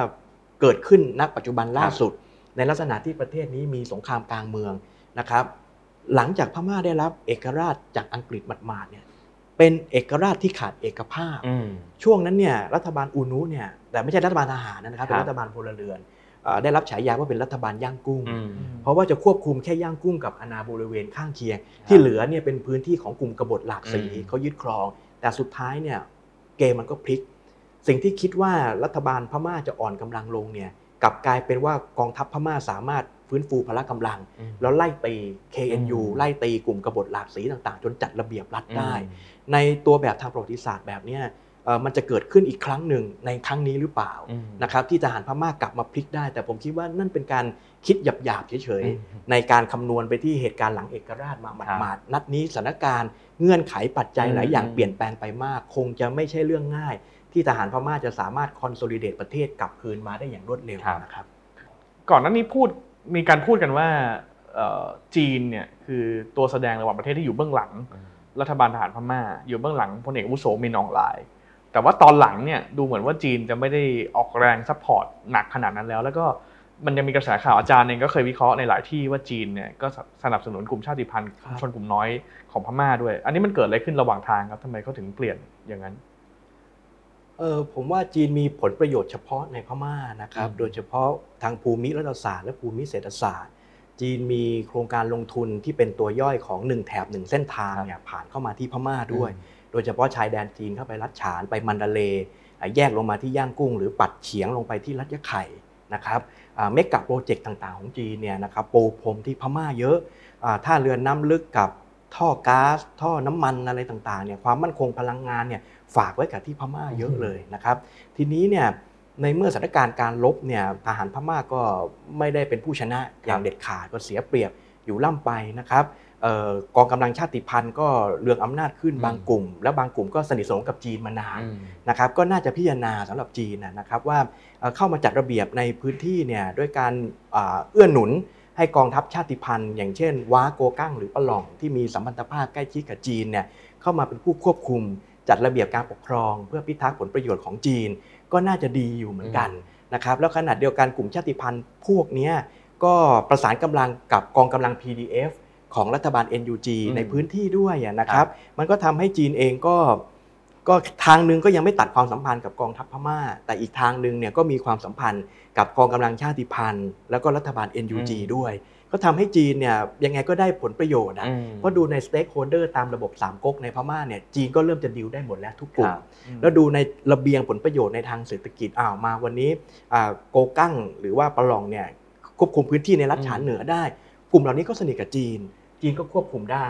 เกิดขึ้นณปัจจุบันล่าสุด ในลักษณะที่ประเทศนี้มีสงครามกลางเมืองนะครับ หลังจากพม่าได้รับเอกราชจากอังกฤษหมาดๆเนี่ย เป็นเอกราชที่ขาดเอกภาพอืมช่วงนั้นเนี่ยรัฐบาลอูนุเนี่ยแต่ไม่ใช่รัฐบาลทหารนะครับครับเป็นรัฐบาลพลเรือนเอ่อได้รับฉายาว่าเป็นรัฐบาลย่างกุ้งอืมเพราะว่าจะควบคุมแค่ย่างกุ้งกับอาณาบริเวณข้างเคียง ที่เหลือเนี่ยเป็นพื้นที่ของกลุ่มกบฏหลากสีอืมเขายึดครอง แต่สุดท้ายเนี่ยเกมมันก็พลิก สิ่งที่คิดว่ารัฐบาลพม่าจะอ่อนกำลังลงเนี่ยกลับกลายเป็นว่ากองทัพพม่าสามารถ ฟื้นฟูพละกำลังอืมแล้วไล่ตี KNU อืมไล่ตีกลุ่มกบฏหลากสีต่างๆ จนจัดระเบียบรัฐได้ ในตัวแบบทางประวัติศาสตร์แบบเนี้ยเอ่อมันจะเกิดขึ้นอีกครั้งหนึ่งในครั้งนี้หรือเปล่าอืมนะครับที่ทหารพม่ากลับมาพลิกได้ แต่ผมคิดว่านั่นเป็นการคิดหยาบๆเฉยอืมๆในการคำนวณไปที่เหตุการณ์หลังเอกราชมาหครับมาดๆนัดนี้สถานการณ์เงื่อนไขปัจจัยหลายอย่างอืมเปลี่ยนแปลงไปมาก คงจะไม่ใช่เรื่องง่าย ที่ทหารพม่าจะสามารถคอนโซลิเดตประเทศกลับคืนมาได้อย่างรวดเร็วนะครับ ก่อนหน้านี้พูด มีการพูดกันว่าเอ่อจีนเนี่ยคือตัวแสดงระหว่างประเทศที่อยู่เบื้องหลัง รัฐบาลทหารพม่า อยู่เบื้องหลังพลเอกอาวุโสมินอองหลาย แต่ว่าตอนหลังเนี่ยดูเหมือนว่าจีนจะไม่ได้ออกแรง support หนักขนาดนั้นแล้ว แล้วก็มันยังมีกระแสข่าวอาจารย์เองก็เคยวิเคราะห์ในหลายที่ว่าจีนเนี่ยก็สนับสนุนกลุ่มชาติพันธุ์ครับชนกลุ่มน้อยของพม่าด้วย อันนี้มันเกิดอะไรขึ้นระหว่างทางครับทำไมเขาถึงเปลี่ยนอย่างนั้น เออผมว่าจีนมีผลประโยชน์เฉพาะในพม่านะครับอืมโดยเฉพาะทางภูมิรัฐศาสตร์และภูมิเศรษฐศาสตร์ จีนมีโครงการลงทุนที่เป็นตัวย่อยของหนึ่งแถบหนึ่งเส้นทางเนี่ยผ่านเข้ามาที่พม่าด้วย โดยเฉพาะชายแดนจีนเข้าไปลัดฉานไปมันดาเลย์อะแยกลงมาที่ย่างกุ้ง หรือปัดเฉียงลงไปที่รัฐยะไข่นะครับเมกะโปรเจกต์ต่างๆ ของจีนเนี่ยนะครับปูพรมที่พม่าเยอะอ่าท่าเรือน้ำลึกกับท่อก๊าซท่อน้ำมันอะไรต่างๆเนี่ยความมั่นคงพลังงานเนี่ย ฝากไว้กับที่พม่าเยอะเลยนะครับ ทีนี้เนี่ยในเมื่อสถานการณ์การลบเนี่ยทหารพม่าก็ไม่ได้เป็นผู้ชนะอย่างเด็ดขาดก็เสียเปรียบอยู่ล่ำไปนะครับเอ่อกองกำลังชาติพันธุ์ก็เรืองอำนาจขึ้นอืมบางกลุ่ม และบางกลุ่มก็สนิทสนมกับจีนมานานอืมนะครับก็น่าจะพิจารณาสำหรับจีนนะนะครับว่าเอ่อเข้ามาจัดระเบียบในพื้นที่เนี่ยด้วยการอ่าเอื้อหนุนให้กองทัพชาติพันธุ์ อย่างเช่นว้าโกกั้งหรือปะหล่องที่มีสัมพันธภาพใกล้ชิดกับจีนเนี่ยเข้ามาเป็นผู้ควบคุม จัดระเบียบการปกครอง เพื่อพิทักษ์ผลประโยชน์ของจีน ก็น่าจะดีอยู่เหมือนกันนะครับแล้วขณะเดียวกันกลุ่มชาติพันธุ์พวกเนี้ยก็ประสานกำลังกับกองกำลัง PDF ของรัฐบาล NUG อืมในพื้นที่ด้วยอะนะครับ มันก็ทำให้จีนเองก็ก็ทางหนึ่งก็ยังไม่ตัดความสัมพันธ์กับกองทัพพม่า แต่อีกทางหนึ่งเนี่ยก็มีความสัมพันธ์กับกองกำลังชาติพันธุ์ แล้วก็รัฐบาล NUG อืมด้วย ก็ทำให้จีนเนี่ยยังไงก็ได้ผลประโยชน์อะอืมเพราะดูใน stakeholder ตามระบบสามก๊กในพม่าเนี่ยจีนก็เริ่มจะดิวได้หมดแล้วทุกกลุ่มครับแล้วดูในระเบียงผลประโยชน์ในทางเศรษฐกิจอ้าวมาวันนี้อ่าโกกั้งหรือว่าปะหลองเนี่ยควบคุมพื้นที่ในรัฐฉานเหนือได้ กลุ่มเหล่านี้ก็สนิทกับจีน จีนก็ควบคุมได้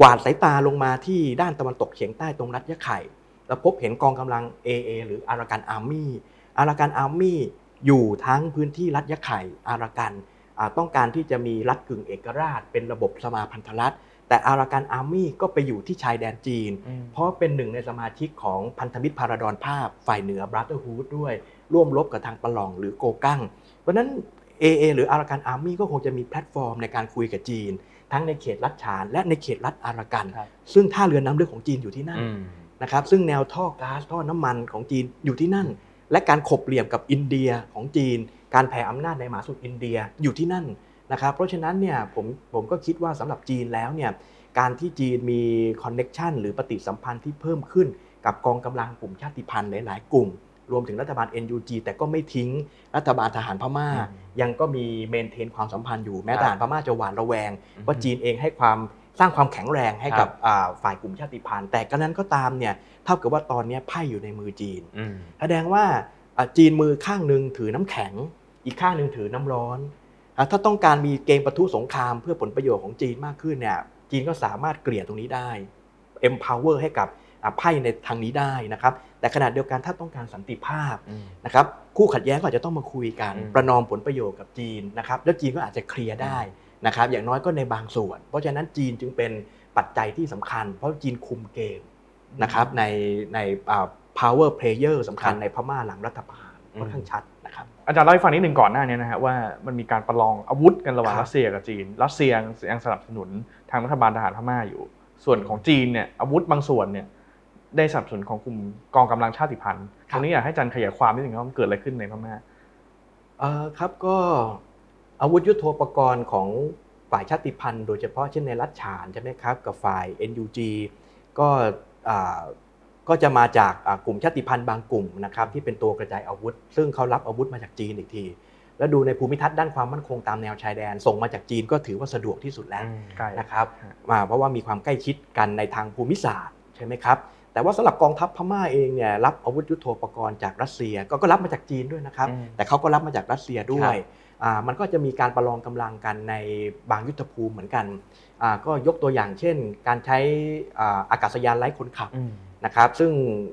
กวาดสายตาลงมาที่ด้านตะวันตกเฉียงใต้ตรงรัฐยะไข่แล้วพบเห็นกองกำลัง AA หรืออารากันอาร์มี่อารากันอาร์มี่อยู่ทั้งพื้นที่รัฐยะไข่อารากันอ่า ต้องการที่จะมีรัฐกึ่งเอกราช เป็นระบบสมาพันธรัฐ แต่ Arakan Army ก็ไปอยู่ที่ชายแดนจีน เพราะเป็นหนึ่งในสมาชิกของพันธมิตรพาราดอนภาพฝ่ายเหนือบราเ h อร์ฮูดด้วย ร่วมรบกับทางปะหล่องหรือโกก้าง เพราะฉะนั้น AA หรือ Arakan Army ก็คงจะมีแพลตฟอร์มในการคุยกับจีน ทั้งในเขตรัฐฉานและในเขตรัฐอารากันครับซึ่งท่าเรือน้ำลึกของจีนอยู่ที่นั่นอืมนะครับซึ่งแนวท่อก๊าซท่อน้ำมันของจีนอยู่ที่นั่น และการขบเหลี่ยมกับอินเดียของจีน การแผ่อำนาจในมหาสมุทรอินเดียอยู่ที่นั่นนะครับเพราะฉะนั้นเนี่ยผมผมก็คิดว่าสำหรับจีนแล้วเนี่ยการที่จีนมีคอนเน็ชันหรือปฏิสัมพันธ์ที่เพิ่มขึ้นกับกองกำลังกลุ่มชาติพันธุ์หลาย ๆ กลุ่ม รวมถึงรัฐบาล NUG แต่ก็ไม่ทิ้งรัฐบาลทหารพม่าอืมยังก็มีเมนเทนความสัมพันธ์อยู่แม้ครับทหารพม่าจะหวาดระแวงอืมว่าจีนเองให้ความ สร้างความแข็งแรงให้กับครับอ่าฝ่ายกลุ่มชาติพันธุ์แต่ก็นั้นก็ตามเนี่ยเท่ากับว่าตอนนี้ไพ่อยู่ในมือจีนอืมแสดงว่าอะจีนมือข้างหนึ่งถือน้ำแข็ง อีกข้างหนึ่งถือน้ำร้อนอะถ้าต้องการมีเกมปะทุสงครามเพื่อผลประโยชน์ของจีนมากขึ้นเนี่ยจีนก็สามารถเกลี่ยตรงนี้ได้ empower ให้กับอะไพ่ในทางนี้ได้นะครับ แต่ขณะเดียวกันถ้าต้องการสันติภาพอืมนะครับคู่ขัดแย้งก็อาจจะต้องมาคุยกันอืมประนอมผลประโยชน์กับจีนนะครับแล้วจีนก็อาจจะเคลียร์ได้ นะครับอย่างน้อยก็ในบางส่วน เพราะฉะนั้นจีนจึงเป็นปัจจัยที่สำคัญ เพราะจีนคุมเกมนะครับในในอ่า power player สำคัญครับในพม่าหลังรัฐประหารอืมค่อนข้างชัดนะครับอาจารย์เล่าให้ฟังนิดหนึ่งก่อนหน้านี้นะฮะว่ามันมีการประลองอาวุธกันระหว่างครับรัสเซียกับจีน รัสเซียยังสนับสนุนทางรัฐบาลทหารพม่าอยู่ ส่วนของจีนเนี่ยอาวุธบางส่วนเนี่ยได้สนับสนุนของกลุ่มกองกำลังชาติพันธุ์ตรงนี้อยากให้อาจารย์ขยายความนิดหนึ่งว่ามันเกิดอะไรขึ้นในพม่าเออครับก็ อาวุธยุโทโธปกรณ์ของฝ่ายชาติพันธุ์โดยเฉพาะเช่นในรัฐฉานใช่ไหมครับกับฝ่าย NUG ก็อ่าก็จะมาจากอ่ากลุ่มชาติพันธุ์บางกลุ่มนะครับที่เป็นตัวกระจายอาวุธ ซึ่งเขารับอาวุธมาจากจีนอีกที แล้วดูในภูมิทัศน์ด้านความมั่นคงตามแนวชายแดน ส่งมาจากจีนก็ถือว่าสะดวกที่สุดแล้วใกล้นะครับฮะมาเพราะว่ามีความใกล้ชิดกันในทางภูมิศาสตร์ใช่ไหมครับแต่ว่าสำหรับกองทัพพม่าเองเนี่ยรับอาวุธยุโทโธปกรณ์จากรัสเซีย ก็ก็รับมาจากจีนด้วยนะครับอืมแต่เขาก็รับมาจากรัสเซียด้วครัยบอ่า มันก็จะมีการประลองกำลังกันในบางยุทธภูมิเหมือนกันอ่าก็ยกตัวอย่างเช่น การใช้อ่าอากาศยานไร้คนขับอืมนะครับ ซึ่ง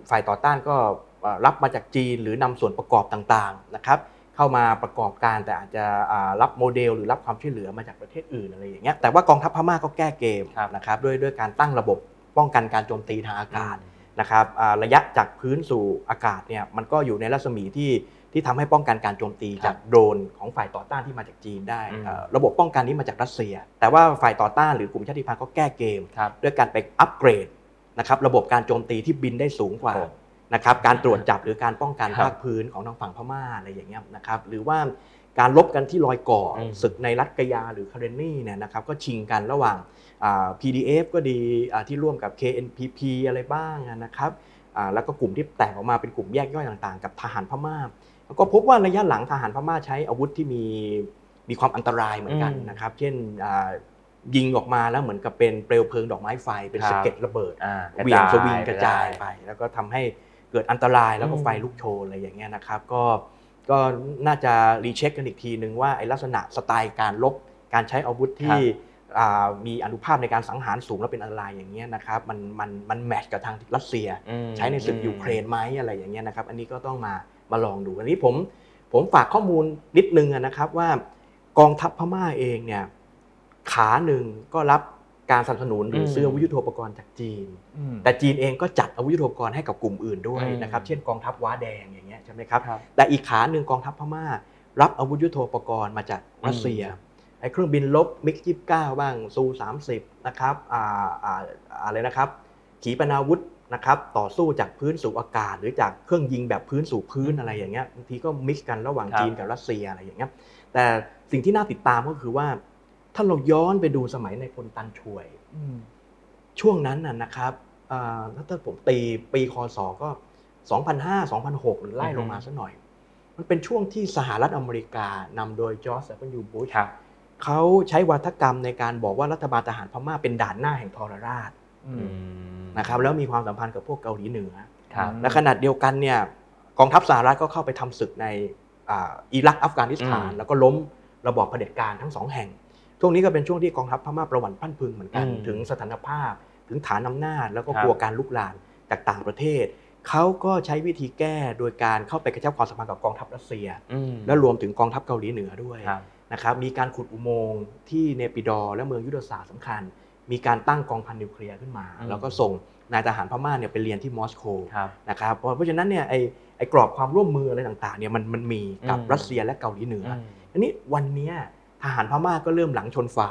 ฝ่ายต่อต้านก็เอ่อรับมาจากจีนหรือนำส่วนประกอบต่างๆนะครับเข้ามาประกอบการแต่อาจจะอ่ารับโมเดล หรือรับความช่วยเหลือมาจากประเทศอื่นอะไรอย่างเงี้ยแต่ว่ากองทัพพม่าก็แก้เกมครับนะครับด้วยด้วยการตั้งระบบป้องกันการโจมตีทางอากาศนะครับอ่าระยะจากพื้นสู่อากาศเนี่ยมันก็อยู่ในรัศมีที่ ที่ทำให้ป้องกันการโจมตีครับจากโดรนของฝ่ายต่อต้านที่มาจากจีนได้อืมเอ่อระบบป้องกันนี้มาจากรัสเซีย แต่ว่าฝ่ายต่อต้านหรือกลุ่มชาติพันธุ์ก็แก้เกมครับด้วยการไปอัปเกรดนะครับระบบการโจมตีที่บินได้สูงกว่าโอ้นะครับการตรวจจับหรือการป้องกันครับภาคพื้นของทางฝั่งพม่าอะไรอย่างเงี้ยนะครับหรือว่าการลบกันที่รอยก่ออมศึกในรัฐกะยาหรือคาเรนนีเนี่ยนะครับก็ชิงกันระหว่างอ่า PDF ก็ดีอ่าที่ร่วมกับ KNPP อะไรบ้างนะครับอ่าแล้วก็กลุ่มที่แตกออกมาเป็นกลุ่มแยกย่อยต่างๆ กับทหารพม่า แล้วก็พบว่าระยะหลังทหารพม่าใช้อาวุธที่มีมีความอันตรายเหมือนกันอืมนะครับ เช่นอ่ายิงออกมาแล้วเหมือนกับเป็นเปลวเพลิงดอกไม้ไฟเป็นครับสะเก็ดระเบิดอ่าเหวี่ยงสวิงไปกระจายได้ไป แล้วก็ทำให้เกิดอันตรายแล้วก็อืมไฟลุกโชนอะไรอย่างเงี้ยนะครับ ก็ก็น่าจะ recheck กันอีกทีนึงว่าไอ้ลักษณะสไตล์การรบการใช้อาวุธที่อ่ามีอานุภาพในการสังหารสูงแล้วเป็นอันตรายอย่างเงี้ยนะครับมันมันมัน match กับทางรัสเซียอืมใช้ในศึกยูเครนไหมอะไรอย่างเงี้ยนะครับ อันนี้ก็ต้องมา มาลองดูอันนี้ผมผมฝากข้อมูลนิดนึงอะนะครับว่ากองทัพพม่าเองเนี่ยขาหนึ่งก็รับการสนับสนุนหรืออืมซื้ออาวุธยุทโธปกรณ์จากจีนอืมแต่จีนเองก็จัดอาวุธยุทโธปกรณ์ให้กับกลุ่มอื่นด้วยอืมนะครับ เช่นกองทัพว้าแดงอย่างเงี้ยใช่ไหมครับครับ แต่อีกขาหนึ่งกองทัพพม่า รับอาวุธยุทโธปกรณ์มาจากรัสเซียไอ้เครื่องบินรบมิกยี่สิบเก้าบ้างซูสามสิบนะครับอ่าอ่าอะไรนะครับขีปนาวุธ นะครับต่อสู้จากพื้นสู่อากาศ หรือจากเครื่องยิงแบบพื้นสู่พื้นอะไรอย่างเงี้ยบางทีก็ mix กันระหว่างครับจีนกับรัสเซียอะไรอย่างเงี้ยแต่สิ่งที่น่าติดตามก็คือว่า ถ้าเราย้อนไปดูสมัยในพลตันช่วยอืมช่วงนั้นน่ะนะครับอ่าถ้าผมตีปีคศก็ 2005 2006 หรือไล่ลงมาสักหน่อย มันเป็นช่วงที่สหรัฐอเมริกานำโดยจอร์จแซนยูบุชครับเขาใช้วัฒกรรมในการบอกว่ารัฐบาลทหารพม่าเป็นด่านหน้าแห่งทรราชอือืมม นะครับแล้วมีความสัมพันธ์กับพวกเกาหลีเหนือครับและขนาดเดียวกันเนี่ยกองทัพสหรัฐก็เข้าไปทำศึกในอ่าอิรักอัฟกานิสถานอืมแล้วก็ล้มระบอบเผด็จการทั้งสองแห่ง ช่วงนี้ก็เป็นช่วงที่กองทัพพม่าประวัติพันพึงเหมือนกันอืมถึงสถานภาพ ถึงฐานอำนาจ แล้วก็ครับกลัวการลุกลามจากต่างประเทศเขาก็ใช้วิธีแก้โดยการเข้าไปกระชับความสัมพันธ์กับกองทัพรัสเซียอืมและรวมถึงกองทัพเกาหลีเหนือด้วยครับนะครับมีการขุดอุโมงค์ที่เนปิดอร์และเมืองยุทธศาสตร์สำคัญ มีการตั้งกองพันนิวเคลียร์ขึ้นมาอืมแล้วก็ส่งนายทหารพม่าเนี่ยไปเรียนที่มอสโกครับนะครับเพราะเพราะฉะนั้นเนี่ยไอไอกรอบความร่วมมืออะไรต่างๆเนี่ยมันมันมีกับอืมรัสเซียและเกาหลีเหนืออือมอันนี้วันเนี้ยทหารพม่าก็เริ่มหลังชนฝา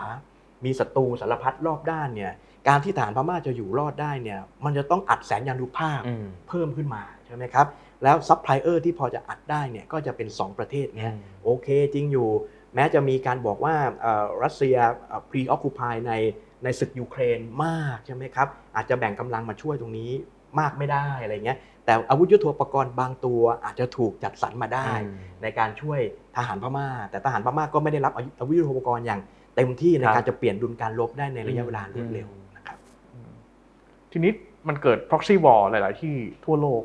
มีศัตรูสารพัดรอบด้านเนี่ยการที่ทหารพม่าจะอยู่รอดได้เนี่ยมันจะต้องอัดแสนยานุภาพอืมเพิ่มขึ้นมาใช่ไหมครับแล้วซัพพลายเออร์ที่พอจะอัดได้เนี่ยก็จะเป็น 2 ประเทศเนี้ยโอเคจริงอยู่ แม้จะมีการบอกว่าเอ่อรัสเซียพรีออคูพายใน ในศึกยูเครนมากใช่ไหมครับอาจจะแบ่งกำลังมาช่วยตรงนี้มากไม่ได้อะไรเงี้ยแต่อาวุธยุทโธปกรณ์บางตัวอาจจะถูกจัดสรรมาได้อืมในการช่วยทหารพม่า แต่ทหารพม่าก็ไม่ได้รับอาวุธยุทโธปกรณ์อย่างเต็มที่ในครับการจะเปลี่ยนดุลการลบได้ในระยะเวลารวดเร็วนะครับทีนี้มันเกิด proxy war หลาย ๆ ที่ทั่วโลก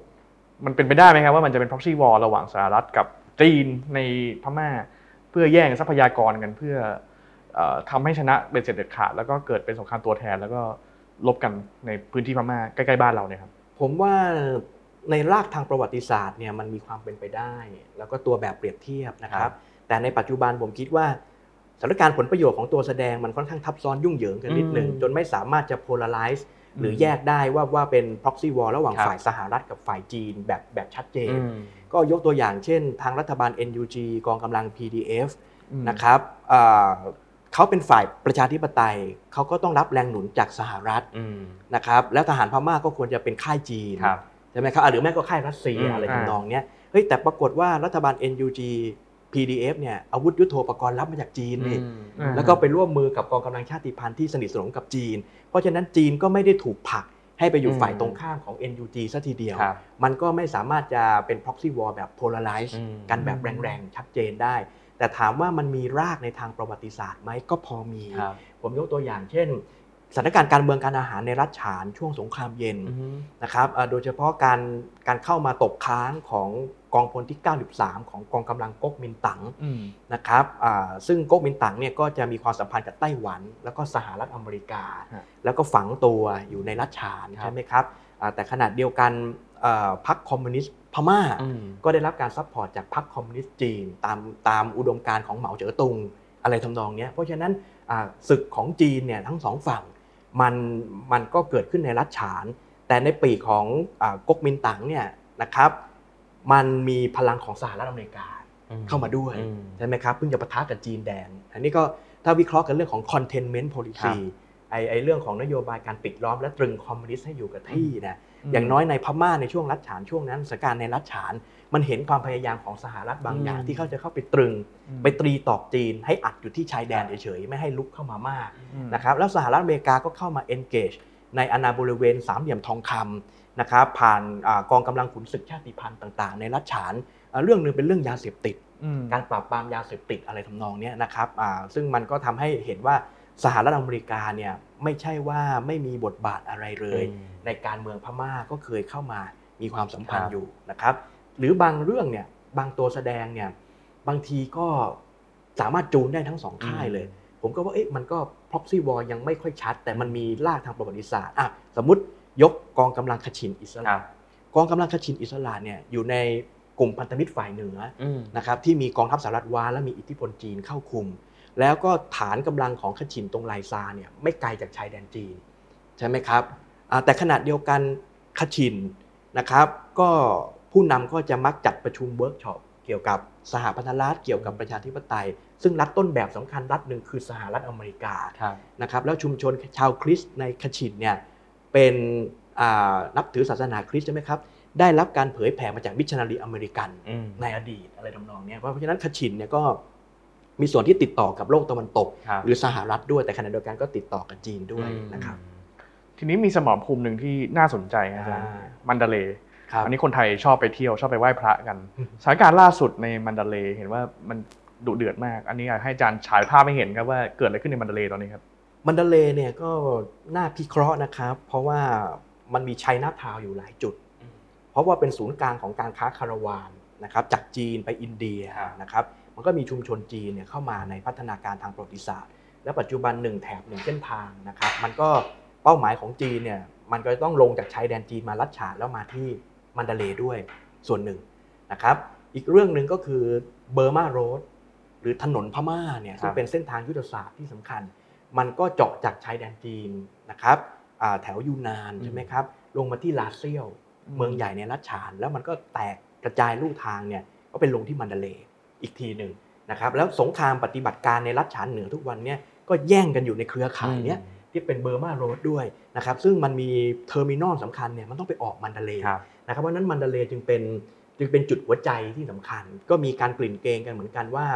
มันเป็นไปได้ไหมครับว่ามันจะเป็น proxy war ระหว่างสหรัฐกับจีนในพม่า เพื่อแย่งทรัพยากรกันเพื่อเอ่อ ทำให้ชนะเป็นเสร็จเด็ดขาดแล้วก็เกิดเป็นสงครามตัวแทน แล้วก็ลบกันในพื้นที่พม่าใกล้ๆบ้านเราเนี่ยครับผมว่าในรากทางประวัติศาสตร์เนี่ยมันมีความเป็นไปได้ แล้วก็ตัวแบบเปรียบเทียบนะคครัรับบแต่ในปัจจุบันผมคิดว่าสถานการณ์ผลประโยชน์ของตัวแสดงมันค่อนข้างทับซ้อนยุ่งเหยิงกันนิดหนึ่งอืมจนไม่สามารถจะ polarize อืมหรือแยกได้ว่าว่าเป็น proxy war ระหว่างครับฝ่ายสหรัฐกับฝ่ายจีนแบบแบบชัดเจนอืมก็ยกตัวอย่างเช่น ทางรัฐบาล NUG กองกำลัง PDF อืมนะครับอ่า เขาเป็นฝ่ายประชาธิปไตย เขาก็ต้องรับแรงหนุนจากสหรัฐอืมนะครับ แล้วทหารพม่าก็ควรจะเป็นค่ายจีนครับใช่ไหมครับอะหรือแม่ก็ค่ายรัสเซียอืมอะไรอ่าทำนองเนี้ยเฮ้ยแต่ปรากฏว่ารัฐบาล NUG PDF เนี่ยอาวุธยุโทโธปกรณ์รับมาจากจีนนี่อืมแล้วก็ไปร่วมมือกับกองกำลังชาติพันธุ์ที่สนิทสนมกับจีน เพราะฉะนั้นจีนก็ไม่ได้ถูกผลักให้ไปอยู่อืมฝ่ายตรงข้ามของ NUG ซะทีเดียวครับมันก็ไม่สามารถจะเป็น proxy war แบบ polarize อืมกันแบบแรงๆ ชัดเจนได้ แต่ถามว่ามันมีรากในทางประวัติศาสตร์ไหมก็พอมีครับผมยกตัวอย่างเช่นสถานการณ์การเมืองการอาหารในรัฐฉานช่วงสงครามเย็นอืมนะครับเอ่อโดยเฉพาะการการเข้ามาตกค้างของกองพลที่ 93 ของกองกำลังก๊กมินตั๋งอืมนะครับอ่าซึ่งก๊กมินตั๋งเนี่ยก็จะมีความสัมพันธ์กับไต้หวัน แล้วก็สหรัฐอเมริกาฮะแล้วก็ฝังตัวอยู่ในรัฐฉานครับใช่ไหมครับอ่าแต่ขณะเดียวกันเอ่อพรรคคอมมิวนิสต์ พม่าอืมก็ได้รับการ support จากพรรคคอมมิวนิสต์จีนตามตามอุดมการณ์ของเหมาเจ๋อตุงอะไรทำนองเนี้ยเพราะฉะนั้นอ่าศึกของจีนเนี่ยทั้งสองฝั่งมันมันก็เกิดขึ้นในรัฐฉาน แต่ในปีกของอ่าก๊กมินตั๋งเนี่ยนะครับมันมีพลังของสหรัฐอเมริกาเข้ามาด้วยอืมใช่ไหมครับเพื่อจะปะทะกับจีนแดง อันนี้ก็ถ้าวิเคราะห์กันเรื่องของ containment ครั policy บไอไอเรื่องของนโยบายการปิดล้อมและตรึงคอมมิวนิสต์ให้อยู่กับที่นะ อืมอย่างน้อยในพม่าในช่วงรัฐฉานช่วงนั้นสถานการณ์ในรัฐฉานมันเห็นความพยายามของสหรัฐบางอย่างอืมที่เขาจะเข้าไปตรึงอืมไปตรีตอกจีน ให้อัดอยู่ที่ชายแดนเฉยๆไม่ให้ลุกเข้ามามากอืมนะครับแล้วสหรัฐอเมริกาก็เข้ามา engage ในอาณาบริเวณสามเหลี่ยมทองคำนะครับผ่านอากองกำลังขุนศึกชาติพันธุ์ต่างๆ ในรัฐฉานอ่าเรื่องหนึงเป็นเรื่องยาเสพติดอืมการปราบปรามยาเสพติดอะไรทำนองเนี้ยนะครับอ่าซึ่งมันก็ทำให้เห็นว่า สหรัฐอเมริกาเนี่ยไม่ใช่ว่าไม่มีบทบาทอะไรเลยอืมในการเมืองพม่าก็เคยเข้ามามีความสัมพันครัธ์บอยู่นะครับหรือบางเรื่องเนี่ยบางตัวแสดงเนี่ยบางทีก็สามารถจูนได้ทั้งสองค่ายเลย ผมก็ว่าเอ๊ะมันก็ proxy war ยังไม่ค่อยชัด แต่มันมีรากทางประวัติศาสตร์อะสมมติยกกองกำลังคชินอิสระครับกองกำลังคชินอิสระเนี่ยอยู่ในกลุ่มพันธมิตรฝ่ายเหนืออืมนะครับที่มีกองทัพสหรัฐว้าและมีอิทธิพลจีนเข้าคุม แล้วก็ฐานกำลังของคชินตรงไลซาเนี่ยไม่ไกลจากชายแดนจีนใช่ไหมครับอ่าแต่ขณะเดียวกันคชินนะครับ ก็ผู้นำก็จะมักจัดประชุมเวิร์กช็อปเกี่ยวกับสหพันธรัฐเกี่ยวกับประชาธิปไตย ซึ่งรัฐต้นแบบสำคัญรัฐหนึ่งคือสหรัฐอเมริกาครับนะครับแล้วชุมชนชาวคริสต์ในขชินเนี่ยเป็นอ่านับถือศาสนาคริสต์ใช่ไหมครับได้รับการเผยแผ่มาจากมิชชันนารีอเมริกันอืมในอดีตอะไรทำนองเนี้ยเพราะฉะนั้นขชินเนี่ยก็ มีส่วนที่ติดต่อกับโลกตะวันตกครับหรือสหรัฐด้วยแต่ขณะเดียวกันก็ติดต่อกับจีนด้วยนะครับ ทีนี้มีสมรภูมิหนึ่งที่น่าสนใจนะอาจารย์อ่ามันดาเลย์ครับอันนี้คนไทยชอบไปเที่ยวชอบไปไหว้พระกันอืมสถานการณ์ล่าสุดในมันดาเลย์เห็นว่ามันดุเดือดมาก อันนี้อยากให้อาจารย์ฉายภาพให้เห็นครับว่าเกิดอะไรขึ้นในมันดาเลย์ตอนนี้ครับมันดาเลย์เนี่ยก็น่าพิเคราะห์นะครับ เพราะว่ามันมีไชน่าทาวน์อยู่หลายจุด เพราะว่าเป็นศูนย์กลางของการค้าคาราวานนะครับจากจีนไปอินเดียครับนะครับ มันก็มีชุมชนจีนเนี่ยเข้ามาในพัฒนาการทางประวัติศาสตร์ และปัจจุบันหนึ่งแถบหนึ่งเส้นทางนะครับ มันก็เป้าหมายของจีนเนี่ยมันก็ต้องลงจากชายแดนจีนมาลัดฉานแล้วมาที่มันดาเลย์ด้วยส่วนหนึ่งนะครับ อีกเรื่องหนึ่งก็คือ Burma Road หรือถนนพม่าเนี่ยซึ่งเป็นเส้นทางยุทธศาสตร์ที่สำคัญ มันก็เจาะจากชายแดนจีนนะครับอ่าแถวยูนานอืมใช่ไหมครับลงมาที่ล่าเสี้ยวเมืองใหญ่ในรัฐฉาน แล้วมันก็แตกกระจายลู่ทางเนี่ยก็เป็นลงที่มันดาเลย์ อีกทีหนึ่งนะครับแล้วสงครามปฏิบัติการในรัฐฉานเหนือทุกวันเนี่ยก็แย่งกันอยู่ในเครือข่ายเนี้ยที่เป็น Burma Road ด้วยนะครับซึ่งมันมี terminal สำคัญเนี่ยมันต้องไปออกมันดาเลย์ครับนะครับเพราะฉะนั้นมันดาเลย์จึงเป็นจึงเป็นจุดหัวใจที่สำคัญ ก็มีการกริ่งเกรงกันเหมือนกันว่า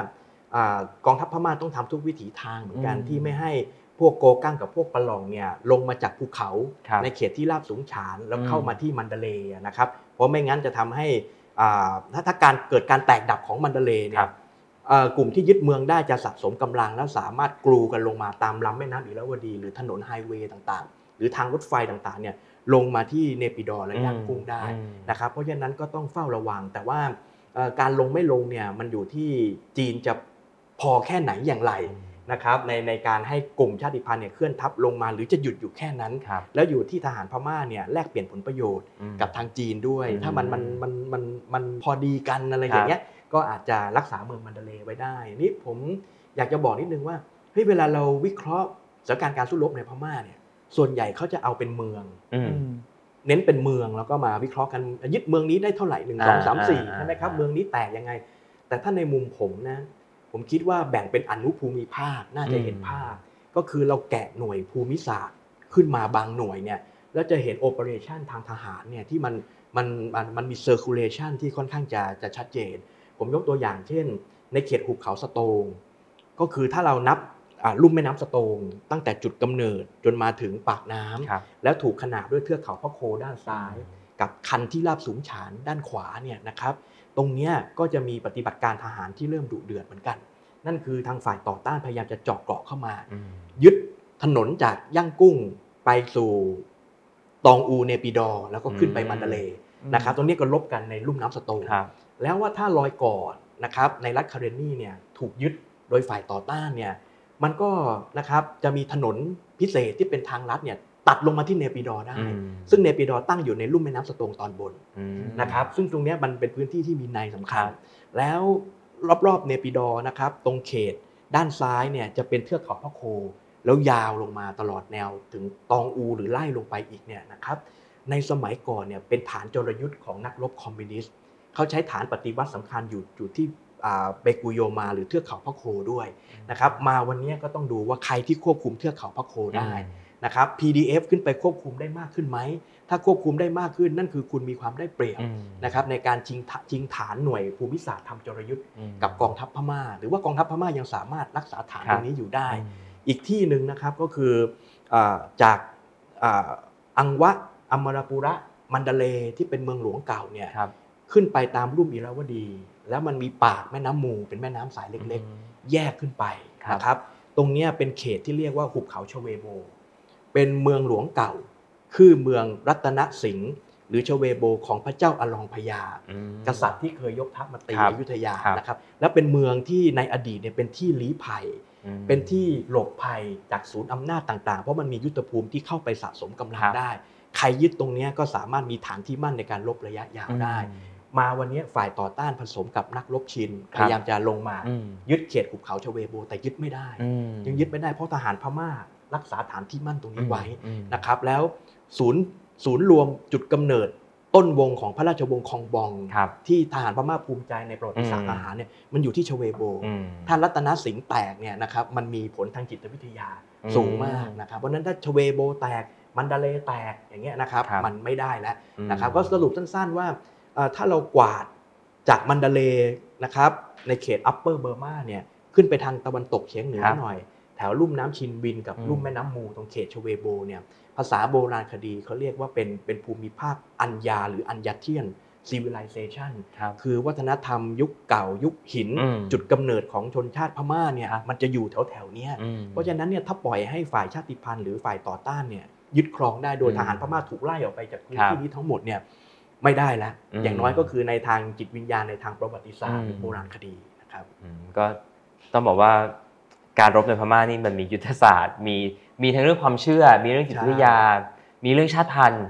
อ่ากองทัพพม่าต้องทำทุกวิถีทางเหมือนกันอืมที่ไม่ให้พวกโกกั้งกับพวกปะหล่องเนี่ยลงมาจากภูเขาครับในเขตที่ราบสูงฉานแล้วอืมเข้ามาที่มันดาเลย์นะครับเพราะไม่งั้นจะทำให้อ่า ถ้าถ้าการเกิดการแตกดับของมันดาเลย์เนี่ยครับเอ่อกลุ่มที่ยึดเมืองได้จะสะสมกำลังแล้วสามารถกรูกันลงมาตามลำแม่น้ำอิระวดี หรือถนนไฮเวย์ต่างๆ หรือทางรถไฟต่างๆเนี่ยลงมาที่เนปิดอร์และย่างกุ้งได้อืมนะครับเพราะฉะนั้นก็ต้องเฝ้าระวัง แต่ว่าเอ่อการลงไม่ลงเนี่ยมันอยู่ที่จีนจะพอแค่ไหนอย่างไร นะครับในในการให้กลุ่มชาติพันธุ์เนี่ยเคลื่อนทัพลงมาหรือจะหยุดอยู่แค่นั้นครับแล้วอยู่ที่ทหารพม่าเนี่ยแลกเปลี่ยนผลประโยชน์อืมกับทางจีนด้วยอืมถ้ามันมันมันมันมันพอดีกันอะไรครับอย่างเงี้ยก็อาจจะรักษาเมืองมันดาเลย์ไว้ได้ นี่ผมอยากจะบอกนิดนึงว่าเฮ้ยเวลาเราวิเคราะห์สถานการณ์การสู้รบในพม่าเนี่ยส่วนใหญ่เขาจะเอาเป็นเมืองอืมเน้นเป็นเมืองแล้วก็มาวิเคราะห์กันยึดเมืองนี้ได้เท่าไหร่หนึ่งสองสามสี่อ่าใช่ไหมครับอ่าเมืองนี้แตกยังไง แต่ถ้าในมุมผมนะ ผมคิดว่าแบ่งเป็นอนุภูมิภาคน่าจะเห็นภาพ ก็คือเราแกะหน่วยภูมิศาสตร์ขึ้นมาบางหน่วยเนี่ยแล้วจะเห็น operation ทางทหารเนี่ยที่มันมันมันมันมี circulation ที่ค่อนข้างจะจะชัดเจน ผมยกตัวอย่างเช่น ในเขตหุบเขาสโตง ก็คือถ้าเรานับอ่าลุ่มแม่น้ำสโตง ตั้งแต่จุดกำเนิดจนมาถึงปากน้ำครับแล้วถูกขนานด้วยเทือกเขาพระโคด้านซ้าย กับคันที่ราบสูงฉานด้านขวาเนี่ยนะครับ ตรงเนี้ยก็จะมีปฏิบัติการทหารที่เริ่มดุเดือดเหมือนกัน นั่นคือทางฝ่ายต่อต้านพยายามจะเจาะเกราะเข้ามาอืมยึดถนนจากย่างกุ้งไปสู่ตองอูเนปิดอร์แล้วก็ขึ้นไปมันดาเลย์นะครับตรงนี้ก็ลบกันในลุ่มน้ำสโตงครับแล้วว่าถ้ารอยก่อนนะครับในรัฐคาเรนนี่เนี่ยถูกยึดโดยฝ่ายต่อต้านเนี่ยมันก็นะครับจะมีถนนพิเศษที่เป็นทางลัดเนี่ย ตัดลงมาที่เนปิดอร์ได้อืมซึ่งเนปิดอร์ตั้งอยู่ในลุ่มแม่น้ำสโตงตอนบนอืมนะครับซึ่งตรงเนี้ยมันเป็นพื้นที่ที่มีในสำคัญครับแล้วรอบๆเนปิดอร์นะครับตรงเขตด้านซ้ายเนี่ยจะเป็นเทือกเขาพระโค แล้วยาวลงมาตลอดแนวถึงตองอูหรือไล่ลงไปอีกเนี่ยนะครับในสมัยก่อนเนี่ยเป็นฐานจรยุทธ์ของนักรบคอมมิวนิสต์เขาใช้ฐานปฏิวัติสำคัญอยู่อยู่ที่อ่าเบกุโยมาหรือเทือกเขาพระโคด้วยนะครับมาวันนี้ก็ต้องดูว่าใครที่ควบคุมเทือกเขาพระโคได้ นะครับ PDF ขึ้นไปควบคุมได้มากขึ้นไหม ถ้าควบคุมได้มากขึ้นนั่นคือคุณมีความได้เปรียบอืมนะครับในการชิงทะชิงฐานหน่วยภูมิศาสตร์ทำจรยุทธ์อืมกับกองทัพพม่า หรือว่ากองทัพพม่ายังสามารถรักษาฐานครับตรงนี้อยู่ได้อืมอีกที่หนึ่งนะครับก็คืออาจากอาอังวะอมรปุระมันดาเลย์ที่เป็นเมืองหลวงเก่าเนี่ยครับขึ้นไปตามรุ่มอิราวดี แล้วมันมีปากแม่น้ำมูเป็นแม่น้ำสายเล็กอืมๆแยกขึ้นไปครับนะครับตรงเนี้ยเป็นเขตที่เรียกว่าหุบเขาชเวโบ เป็นเมืองหลวงเก่า คือเมืองรัตนสิงห์หรือชเวโบของพระเจ้าอลองพญาอืมกษัตริย์ที่เคยยกทัพมาตีครับอยุธยาครับนะครับและเป็นเมืองที่ในอดีตเนี่ยเป็นที่ลี้ภัยอืมเป็นที่หลบภัยจากศูนย์อำนาจต่างๆ เพราะมันมียุทธภูมิที่เข้าไปสะสมกำลังครับได้ ใครยึดตรงเนี้ยก็สามารถมีฐานที่มั่นในการลบระยะยาวได้ มาวันนี้ฝ่ายต่อต้านผสมกับนักรบชินคพรับยายามจะลงมาอืมยึดเขตหุบเขาชเวโบแต่ยึดไม่ได้อืมยังยึดไม่ได้เพราะทหารพม่า รักษาฐานที่มั่นตรงนี้ไว้อืมนะครับแล้วศูนย์ศูนย์รวมจุดกำเนิดต้นวงของพระราชวงศ์คองบองครับที่ทหารพม่าภูมิใจในประวัติศาสตอืร์มทหารเนี่ยมันอยู่ที่ชเวโบอืมถ้ารัตนสิงห์แตกเนี่ยนะครับมันมีผลทางจิตวิทยาอืมสูงมากนะครับเพราะฉะนั้นถ้าชเวโบแตกมันดาเลแตกอย่างเงี้ยนะครับครับมันไม่ได้แล้วอืมนะครับก็สรุปสั้นๆว่าเอ่อถ้าเรากวาดจากมันดาเลนะครับในเขต Upper Burma เนี่ยขึ้นไปทางตะวันตกเฉียงเหนือครับหน่อย แถวลุ่มน้ำชินด์วินกับอืมลุ่มแม่น้ำมูตรงเขตชเวโบเนี่ยภาษาโบราณคดีเขาเรียกว่าเป็นเป็นภูมิภาคอัญญาหรืออัญญาเทียน civilization ครับคือวัฒนธรรมยุคเก่ายุคหินอืมจุดกำเนิดของชนชาติพม่าเนี่ยครับมันจะอยู่แถวแถวๆเนี้ยอืมเพราะฉะนั้นเนี่ยถ้าปล่อยให้ฝ่ายชาติพันธุ์หรือฝ่ายต่อต้านเนี่ยยึดครองได้โดยอืมทหารพม่าถูกไล่ออกไปจากพื้นครับที่นี้ทั้งหมดเนี่ยไม่ได้แล้วอืมอย่างน้อยก็คือในทางจิตวิญญาณในทางประวัติศาสตร์อืมหรือโบราณคดีนะครับอืมก็ต้องบอกว่า การรบในพม่านี่มันมียุทธศาสตร์ มีมีทั้งเรื่องความเชื่อ มีเรื่องจิตวิทยา มีเรื่องชาติพันธุ์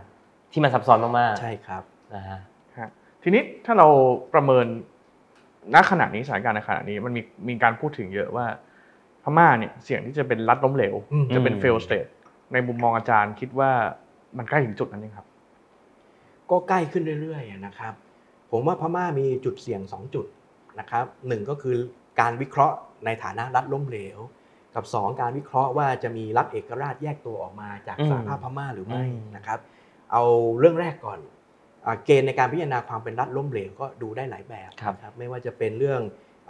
ที่มันซับซ้อนมากๆใช่ครับนะฮะฮะทีนี้ถ้าเราประเมินณขณะนี้สถานการณ์ในขณะนี้มันมีมีการพูดถึงเยอะว่าพม่าเนี่ยเสี่ยงที่จะเป็นรัฐล้มเหลวอืมจะเป็นอืม fail state ในมุมมองอาจารย์คิดว่ามันใกล้ถึงจุดนั้นยังครับ ก็ใกล้ขึ้นเรื่อยๆนะครับ ผมว่าพม่ามีจุดเสี่ยง 2 จุดนะครับหนึ่งก็คือ การวิเคราะห์ในฐานะรัฐล้มเหลว กับ 2 การวิเคราะห์ว่าจะมีรัฐเอกราชแยกตัวออกมาจากอืมสหภาพพม่าหรือไม่อืมนะครับ เอาเรื่องแรกก่อนอาเกณฑ์ในการพิจารณาความเป็นรัฐล้มเหลวก็ดูได้หลายแบบนะครับไม่ว่าจะเป็นเรื่อง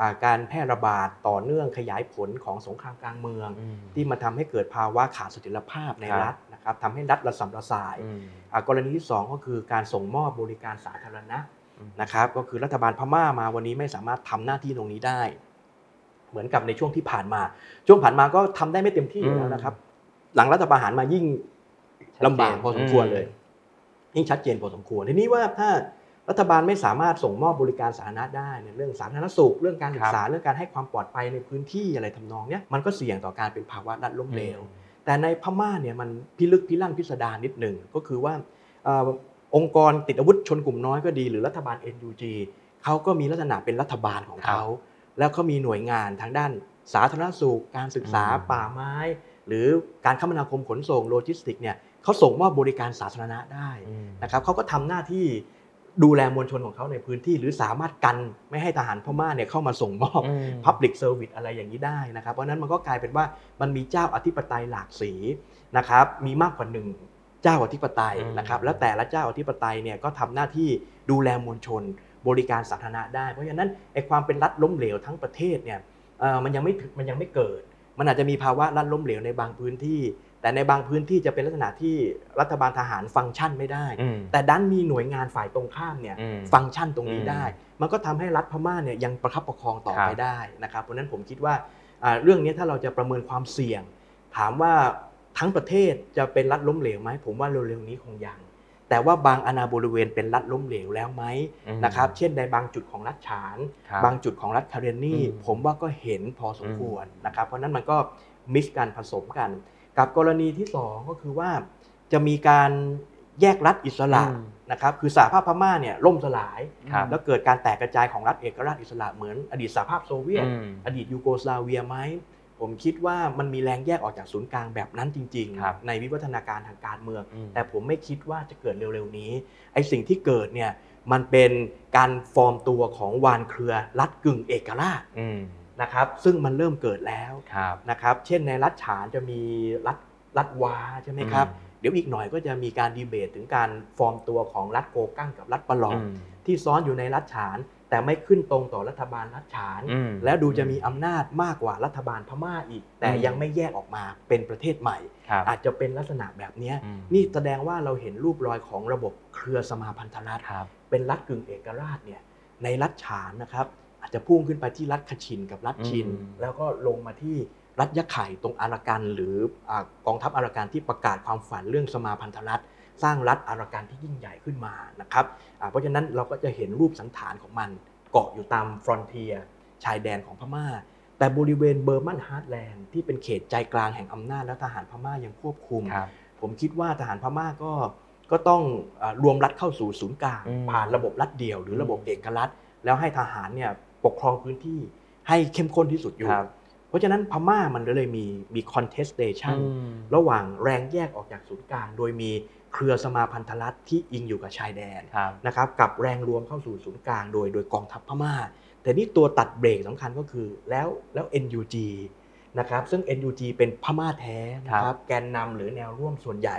อาการแพร่ระบาดต่อเนื่องขยายผลของสงครามกลางเมืองอืมที่มาทำให้เกิดภาวะขาดเสถียรภาพในครับรัฐนะครับทำให้รัฐระสำระสายอืมอ่ากรณีที่ 2 ก็คือการส่งมอบบริการสาธารณะอืมนะครับ ก็คือรัฐบาลพม่ามาวันนี้ไม่สามารถทำหน้าที่ตรงนี้ได้ เหมือนกับในช่วงที่ผ่านมา ช่วงผ่านมาก็ทำได้ไม่เต็มที่อยู่แล้วนะครับ หลังรัฐประหารมายิ่งลำบากพอสมควรเลย ยิ่งชัดเจนพอสมควรทีนี้ว่าถ้ารัฐบาลไม่สามารถส่งมอบบริการสาธารณะได้เนี่ยเรื่องสาธารณสุข เรื่องการศึกษาเรื่องการให้ความปลอดภัยในพื้นที่อะไรทำนองเนี้ยมันก็เสี่ยงต่อการเป็นภาวะรัฐล้มเหลวแต่ในพม่าเนี่ยมันพิลึกพิลั่นพิสดารนิดหนึ่งก็คือว่าเอ่อองค์กรติดอาวุธชนกลุ่มน้อยก็ดี หรือรัฐบาล NUG เขาก็มีลักษณะเป็นรัฐบาลของเขา แล้วเขามีหน่วยงานทางด้านสาธารณสุข การศึกษาอืมป่าไม้ หรือการคมนาคมขนส่งโลจิสติกเนี่ยเขาส่งมอบบริการสาธารณะได้อืมนะครับเขาก็ทำหน้าที่ดูแลมวลชนของเขาในพื้นที่ หรือสามารถกันไม่ให้ทหารพม่าเนี่ยเข้ามาส่งมอบอืม Public Service อะไรอย่างนี้ได้นะครับ เพราะฉะนั้นมันก็กลายเป็นว่ามันมีเจ้าอธิปไตยหลากสีนะครับมีมากกว่าหนึ่งเจ้าอธิปไตยอืมนะครับแล้วแต่ละเจ้าอธิปไตยเนี่ยก็ทำหน้าที่ดูแลมวลชน บริการสาธารณะได้ เพราะฉะนั้นไอ้ความเป็นรัฐล้มเหลวทั้งประเทศเนี่ยเอ่อมันยังไม่ถึงมันยังไม่เกิด มันอาจจะมีภาวะรัฐล้มเหลวในบางพื้นที่ แต่ในบางพื้นที่จะเป็นลักษณะที่รัฐบาลทหารฟังก์ชันไม่ได้อืมแต่ดันมีหน่วยงานฝ่ายตรงข้ามเนี่ยอืมฟังก์ชันตรงนี้อืมได้ มันก็ทำให้รัฐพม่าเนี่ยยังประคับประคองต่อครับไปได้นะครับเพราะฉะนั้นผมคิดว่าอ่าเรื่องนี้ถ้าเราจะประเมินความเสี่ยง ถามว่าทั้งประเทศจะเป็นรัฐล้มเหลวไหมผมว่าเร็วๆนี้คงยัง แต่ว่าบางอาณาบริเวณเป็นรัฐล้มเหลวแล้วไหมอืมนะครับเช่นในบางจุดของรัฐฉานครับบางจุดของรัฐคาเรนนีอืมผมว่าก็เห็นพอสมอืมควรนะครับเพราะฉะนั้นมันก็มิกซ์กันผสมกัน กับกรณีที่สองก็คือว่าจะมีการแยกรัฐอิสระอืมนะครับคือสหภาพพม่าเนี่ยล่มสลายครับแล้วเกิดการแตกกระจายของรัฐเอกราชอิสระเหมือนอดีตสหภาพโซเวียตอืมอดีตยูโกสลาเวียไหม ผมคิดว่ามันมีแรงแยกออกจากศูนย์กลางแบบนั้นจริงครับๆในวิวัฒนาการทางการเมืองอืมแต่ผมไม่คิดว่าจะเกิดเร็วๆนี้ไอ้สิ่งที่เกิดเนี่ยมันเป็นการฟอร์มตัวของวานเครือรัฐกึ่งเอกราชอืมนะครับซึ่งมันเริ่มเกิดแล้วครับนะครับเช่นในรัฐฉานจะมีรัฐรัฐวาใช่ไหมครับอืมเดี๋ยวอีกหน่อยก็จะมีการดีเบตถึงการฟอร์มตัวของรัฐโกกั้งกับรัฐปะลองอืมที่ซ้อนอยู่ในรัฐฉาน แต่ไม่ขึ้นตรงต่อรัฐบาลรัฐฉานอืมแล้วดูจะมีอำนาจมากกว่ารัฐบาลพม่าอีก แต่อืมยังไม่แยกออกมาเป็นประเทศใหม่ครับอาจจะเป็นลักษณะแบบเนี้ยอืมนี่แสดงว่าเราเห็นรูปรอยของระบบเครือสมาพันธรัฐครับเป็นรัฐกึ่งเอกราชเนี่ยในรัฐฉานนะครับ อาจจะพุ่งขึ้นไปที่รัฐคชินกับรัฐชินอืมแล้วก็ลงมาที่รัฐยะไข่ตรงอารากันหรืออากองทัพอารากันที่ประกาศความฝันเรื่องสมาพันธรัฐสร้างรัฐอารากันที่ยิ่งใหญ่ขึ้นมานะครับอ่า เพราะฉะนั้นเราก็จะเห็นรูปสันฐานของมันเกาะอยู่ตามฟรอนเทียชายแดนของพม่า แต่บริเวณ Burman heartland ที่เป็นเขตใจกลางแห่งอำนาจและทหารพม่ายังควบคุมครับผมคิดว่าทหารพม่าก็ก็ต้องเอ่อรวมรัฐเข้าสู่ศูนย์กลางอืมผ่านระบบรัฐเดี่ยว หรือระบบอืมเอกรัฐ แล้วให้ทหารเนี่ยปกครองพื้นที่ให้เข้มข้นที่สุดอยู่ครับเพราะฉะนั้นพม่ามันเลยมีมี contestation อืมระหว่างแรงแยกออกจากศูนย์กลาง โดยมี เครือสมาพันธรัฐที่อิงอยู่กับชายแดนครับนะครับกับแรงรวมเข้าสู่ศูนย์กลางโดยโดยกองทัพพม่า แต่นี่ตัวตัดเบรกสำคัญก็คือแล้วแล้ว NUG นะครับซึ่ง NUG เป็นพม่าแท้นะครับแกนนำหรือแนวร่วมส่วนใหญ่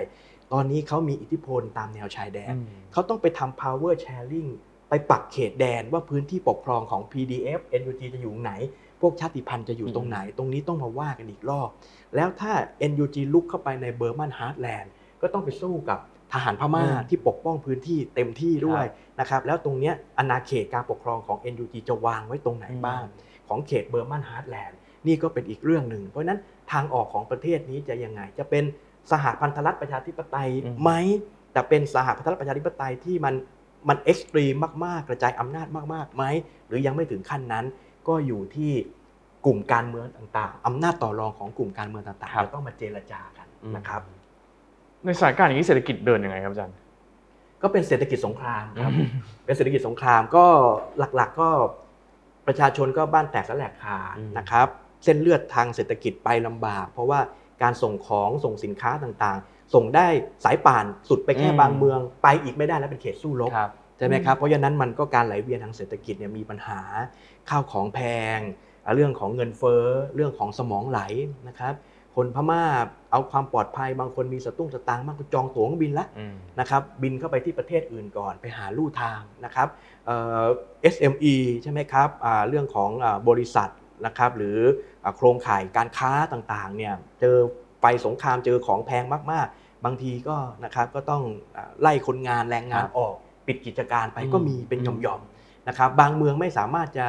ตอนนี้เขามีอิทธิพลตามแนวชายแดนอืมเขาต้องไปทำ power sharing ไปปักเขตแดนว่าพื้นที่ปกครองของ PDF NUG จะอยู่ไหน พวกชาติพันธุ์จะอยู่ตรงไหน ตรงนี้ต้องมาว่ากันอีกรอบ แล้วถ้า NUG ลุกเข้าไปใน Burman heartland ก็ต้องไปสู้กับทหารพม่าอืมที่ปกป้องพื้นที่เต็มที่ด้วยครับนะครับแล้วตรงเนี้ยอาณาเขตการปกครองของ NUG จะวางไว้ตรงไหนอืมบ้าง ของเขต Burman heartland นี่ก็เป็นอีกเรื่องหนึ่ง เพราะฉะนั้นทางออกของประเทศนี้จะยังไง จะเป็นสหพันธรัฐประชาธิปไตยอืมไหมแต่เป็นสหพันธรัฐประชาธิปไตยที่มันมัน extreme มากๆ กระจายอำนาจมากๆไหมหรือยังไม่ถึงขั้นนั้น ก็อยู่ที่กลุ่มการเมืองต่างๆอำนาจต่อรองของกลุ่มการเมืองต่างครับๆจะต้องมาเจรจากันนะครับ ในสถานการณ์อย่างนี้เศรษฐกิจเดินยังไงครับอาจารย์ ก็เป็นเศรษฐกิจสงครามครับ เป็นเศรษฐกิจสงครามก็หลักๆก็ประชาชนก็บ้านแตกสลายขาดอืมนะครับ เส้นเลือดทางเศรษฐกิจไปลำบาก เพราะว่าการส่งของส่งสินค้าต่างๆ ส่งได้สายป่านสุดไปแค่อืมบางเมือง ไปอีกไม่ได้แล้วเป็นเขตสู้รบครับใช่ไหมครับเพราะฉะนั้นมันก็การไหลเวียนทางเศรษฐกิจเนี่ยมีปัญหาข้าวของแพงอะเรื่องของเงินเฟ้อเรื่องของสมองไหลนะครับ คนพม่าเอาความปลอดภัยบางคนมีสตุ้งสตางค์มากก็จองตั๋วเครื่องบินละอืมนะครับบินเข้าไปที่ประเทศอื่นก่อนไปหาลู่ทางนะครับเอ่อ SME ใช่ไหมครับอ่าเรื่องของอาบริษัทนะครับหรืออาโครงข่ายการค้าต่างๆเนี่ยเจอไฟสงครามเจอของแพงมากๆ บางทีก็นะครับก็ต้องอาไล่คนงานแรงงานครับออกปิดกิจการไปอืมก็มีเป็นอืมหย่อมๆนะครับบางเมืองไม่สามารถจะ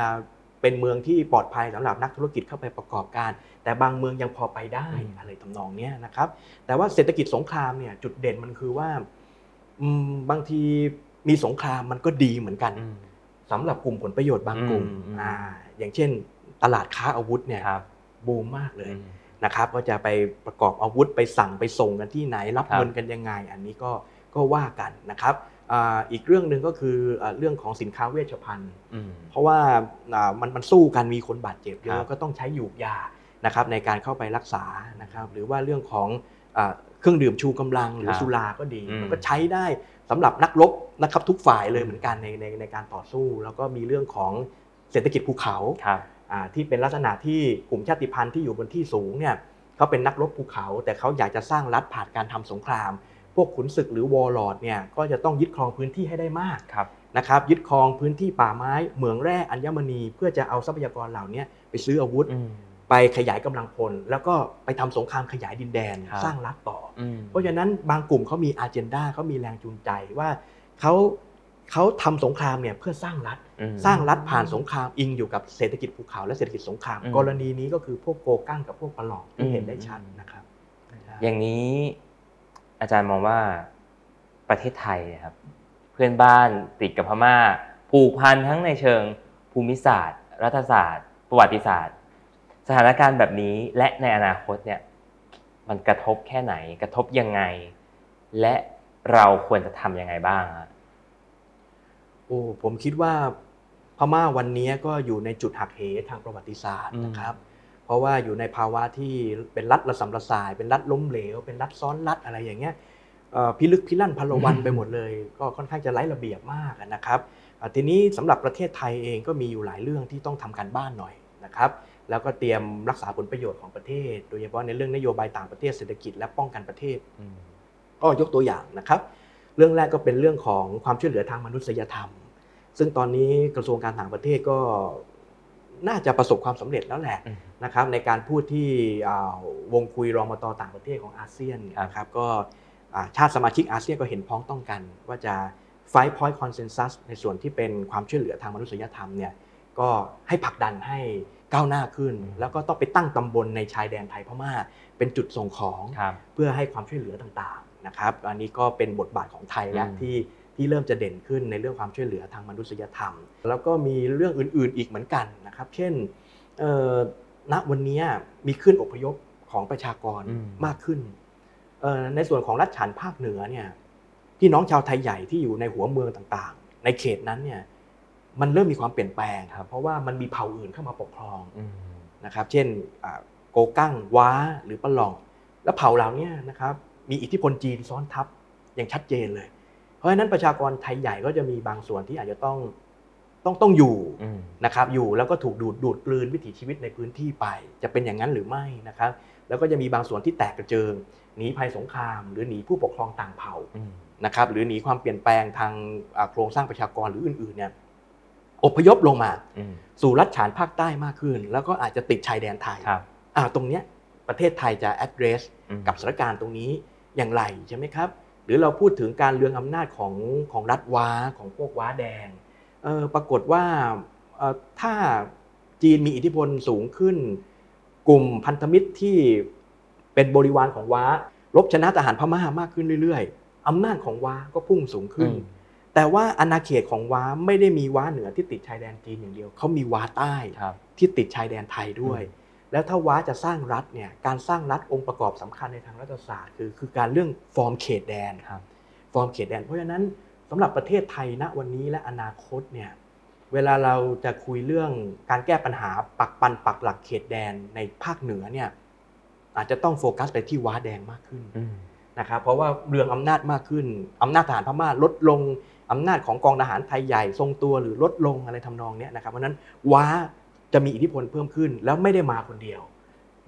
เป็นเมืองที่ปลอดภัยสำหรับนักธุรกิจเข้าไปประกอบการ แต่บางเมืองยังพอไปได้อะไรทำนองเนี้ยนะครับ แต่ว่าเศรษฐกิจสงครามเนี่ยจุดเด่นมันคือว่าอืมบางทีมีสงครามมันก็ดีเหมือนกันอืมสำหรับกลุ่มผลประโยชน์บางกลุ่มอืมอืมอ่าอย่างเช่น ตลาดค้าอาวุธเนี่ยครับบูมมากเลยอืมนะครับก็จะไปประกอบอาวุธไปสั่งไปส่งกันที่ไหนรับครับเงินกันยังไง อันนี้ก็ก็ว่ากันนะครับอ่าอีกเรื่องหนึ่งก็คืออ่าเรื่องของสินค้าเวชภัณฑ์อืมเพราะว่าอ่ามันมันสู้กันมีคนบาดเจ็บเยครัอะบก็ต้องใช้หยูกยา นะครับในการเข้าไปรักษานะครับหรือว่าเรื่องของอ่าเครื่องดื่มชูกำลังหรือครับสุราก็ดีอืมมันก็ใช้ได้สำหรับนักรบนะครับทุกฝ่ายเลยเหมือนกันในในในการต่อสู้ แล้วก็มีเรื่องของเศรษฐกิจภูเขาครับอ่าที่เป็นลักษณะที่กลุ่มชาติพันธุ์ที่อยู่บนที่สูงเนี่ยเขาเป็นนักรบภูเขา แต่เขาอยากจะสร้างรัฐผ่านการทำสงคราม พวกขุนศึกหรือวอร์ลอร์ดเนี่ยก็จะต้องยึดครองพื้นที่ให้ได้มากครับนะครับยึดครองพื้นที่ป่าไม้เหมืองแร่อัญมณี เพื่อจะเอาทรัพยากรเหล่านี้ไปซื้ออาวุธอืม ไปขยายกำลังพล แล้วก็ไปทำสงครามขยายดินแดนครับสร้างรัฐต่ออืมเพราะฉะนั้นบางกลุ่มเขามีอาเจนดาเขามีแรงจูงใจว่าเขาเขาทำสงครามเนี่ยเพื่อสร้างรัฐอืมสร้างรัฐผ่านสงครามอิงอยู่กับเศรษฐกิจภูเขาและเศรษฐกิจสงครามอืมกรณีนี้ก็คือพวกโกกั้งกับพวกปลาหลอกที่เห็นได้ชัดนะครับ อย่างนี้อาจารย์มองว่าประเทศไทยนะครับ เพื่อนบ้านติดกับพม่าผูกพันทั้งในเชิงภูมิศาสตร์ รัฐศาสตร์ ประวัติศาสตร์ สถานการณ์แบบนี้และในอนาคตเนี่ยมันกระทบแค่ไหน กระทบยังไง และเราควรจะทำยังไงบ้างฮะโอ้ผมคิดว่าพม่าวันนี้ก็อยู่ในจุดหักเหทางประวัติศาสตร์อืมนะครับ เพราะว่าอยู่ในภาวะที่เป็นรัฐระสำระสาย เป็นรัฐล้มเหลว เป็นรัฐซ้อนรัฐอะไรอย่างเงี้ยเอ่อพิลึกพิลั่นพลวันไปหมดเลย ก็ค่อนข้างจะไร้ระเบียบมากนะครับอ่าทีนี้สำหรับประเทศไทยเองก็มีอยู่หลายเรื่องที่ต้องทำการบ้านหน่อยนะครับ แล้วก็เตรียมรักษาผลประโยชน์ของประเทศ โดยเฉพาะในเรื่องนโยบายต่างประเทศเศรษฐกิจและป้องกันประเทศอืมก็ยกตัวอย่างนะครับ เรื่องแรกก็เป็นเรื่องของความช่วยเหลือทางมนุษยธรรม ซึ่งตอนนี้กระทรวงการต่างประเทศก็น่าจะประสบความสำเร็จแล้วแหละอืมนะครับ ในการพูดที่อ่าวงคุยรองมาตอต่างประเทศของอาเซียนครับนะครับก็อ่าชาติสมาชิกอาเซียนก็เห็นพ้องต้องกัน ว่าจะ five point consensus ในส่วนที่เป็นความช่วยเหลือทางมนุษยธรรมเนี่ยก็ให้ผลักดันให้ ก้าวหน้าขึ้น แล้วก็ต้องไปตั้งตำบลในชายแดนไทยพม่า เป็นจุดส่งของครับเพื่อให้ความช่วยเหลือต่างๆนะครับ อันนี้ก็เป็นบทบาทของไทยแล้วอืมที่ที่เริ่มจะเด่นขึ้นในเรื่องความช่วยเหลือทางมนุษยธรรม แล้วก็มีเรื่องอื่น ๆ อีกเหมือนกันนะครับ เช่นเอ่อณวันนี้มีขึ้นอพยพของประชากรอืมมากขึ้นเอ่อในส่วนของรัฐฉานภาคเหนือเนี่ยพี่น้องชาวไทยใหญ่ที่อยู่ในหัวเมืองต่างๆ ในเขตนั้นเนี่ย มันเริ่มมีความเปลี่ยนแปลงครับเพราะว่ามันมีเผ่าอื่นเข้ามาปกครองอืมนะครับ เช่นอ่าโกกั้งว้าหรือปะหลอง แล้วเผ่าเหล่านี้นะครับมีอิทธิพลจีนซ้อนทับอย่างชัดเจนเลย เพราะฉะนั้นประชากรไทยใหญ่ก็จะมีบางส่วนที่อาจจะต้องต้องต้องอยู่อืมนะครับอยู่แล้วก็ถูกดูดดูดกลืนวิถีชีวิตในพื้นที่ไป จะเป็นอย่างนั้นหรือไม่นะครับ แล้วก็จะมีบางส่วนที่แตกกระเจิงหนีภัยสงคราม หรือหนีผู้ปกครองต่างเผ่าอืมนะครับหรือหนีความเปลี่ยนแปลงทางอ่าโครงสร้างประชากรหรืออื่นๆเนี่ย อพยพลงมาอืมสู่รัฐฉานภาคใต้มากขึ้น แล้วก็อาจจะติดชายแดนไทยครับอ่าตรงเนี้ยประเทศไทยจะ address อืมกับสถานการณ์ตรงนี้อย่างไรใช่ไหมครับ หรือเราพูดถึงการเลืองอำนาจของของรัฐว้าของพวกว้าแดงเออปรากฏว่าเอ่อถ้าจีนมีอิทธิพลสูงขึ้น กลุ่มพันธมิตรที่เป็นบริวารของว้ารบชนะทหารพม่ามากขึ้นเรื่อยๆอำนาจของว้าก็พุ่งสูงขึ้นอืม แต่ว่าอาณาเขตของว้าไม่ได้มีว้าเหนือที่ติดชายแดนจีนอย่างเดียวเขามีว้าใต้ครับที่ติดชายแดนไทยด้วยอืมแล้วถ้าว้าจะสร้างรัฐเนี่ยการสร้างรัฐองค์ประกอบสำคัญในทางรัฐศาสตร์ คือคือการเรื่องฟอร์มเขตแดนครับฟอร์มเขตแดน เพราะฉะนั้นสำหรับประเทศไทยณวันนี้และอนาคตเนี่ยเวลาเราจะคุยเรื่องการแก้ปัญหาปักปันปักหลักเขตแดนในภาคเหนือเนี่ยอาจจะต้องโฟกัสไปที่ว้าแดงมากขึ้นอืม นะครับเพราะว่าเรืองอำนาจมากขึ้นอำนาจทหารพม่าลดลงอำนาจของกองทหารไทยใหญ่ทรงตัวหรือลดลงอะไรทำนองเนี้ยนะครับเพราะฉะนั้นว้าจะมีอิทธิพลเพิ่มขึ้น แล้วไม่ได้มาคนเดียว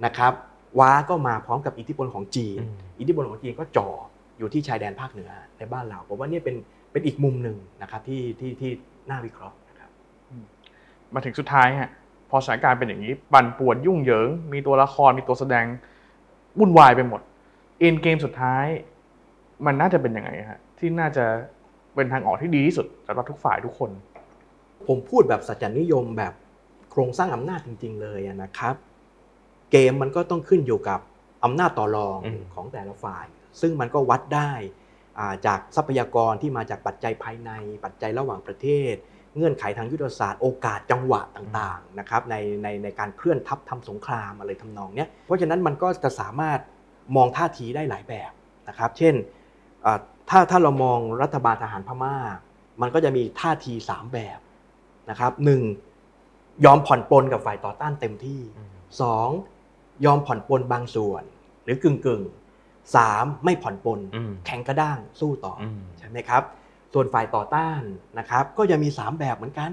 นะครับว้าก็มาพร้อมกับอิทธิพลของจีนอืมอิทธิพลของจีนก็จ่ออยู่ที่ชายแดนภาคเหนือในบ้านเราผมว่าเนี่ยเป็นเป็นอีกมุมหนึ่งนะครับที่ที่ที่น่าวิเคราะห์นะครับมาถึงสุดท้ายฮะพอสถานการณ์เป็นอย่างนี้ปั่นป่วนยุ่งเหยิง มีตัวละครมีตัวแสดงวุ่นวายไปหมด เอ็นเกมสุดท้าย มันน่าจะเป็นยังไงฮะที่น่าจะเป็นทางออกที่ดีที่สุดสำหรับทุกฝ่ายทุกคน ผมพูดแบบสัจจนิยมแบบโครงสร้างอำนาจจริง ๆ เลยอะนะครับ เกมมันก็ต้องขึ้นอยู่กับอำนาจต่อรองอืมของแต่ละฝ่าย ซึ่งมันก็วัดได้อ่าจากทรัพยากรที่มาจากปัจจัยภายใน ปัจจัยระหว่างประเทศ เงื่อนไขทางยุทธศาสตร์โอกาสจังหวะต่างๆนะครับในในในการเคลื่อนทัพทำสงครามอะไรทำนองเนี้ยเพราะฉะนั้นมันก็จะสามารถ มองท่าทีได้หลายแบบนะครับ เช่นอ่าถ้าถ้าเรามองรัฐบาลทหารพม่า มันก็จะมีท่าที 3 แบบนะครับหนึ่งยอมผ่อนปลนกับฝ่ายต่อต้านเต็มที่อืมสองยอมผ่อนปลนบางส่วน หรือกึ่งกึ่งๆสามไม่ผ่อนปลนอืมแข็งกระด้างสู้ต่อออืมใช่ไหมครับ ส่วนฝ่ายต่อต้านนะครับ ก็จะมี 3 แบบเหมือนกัน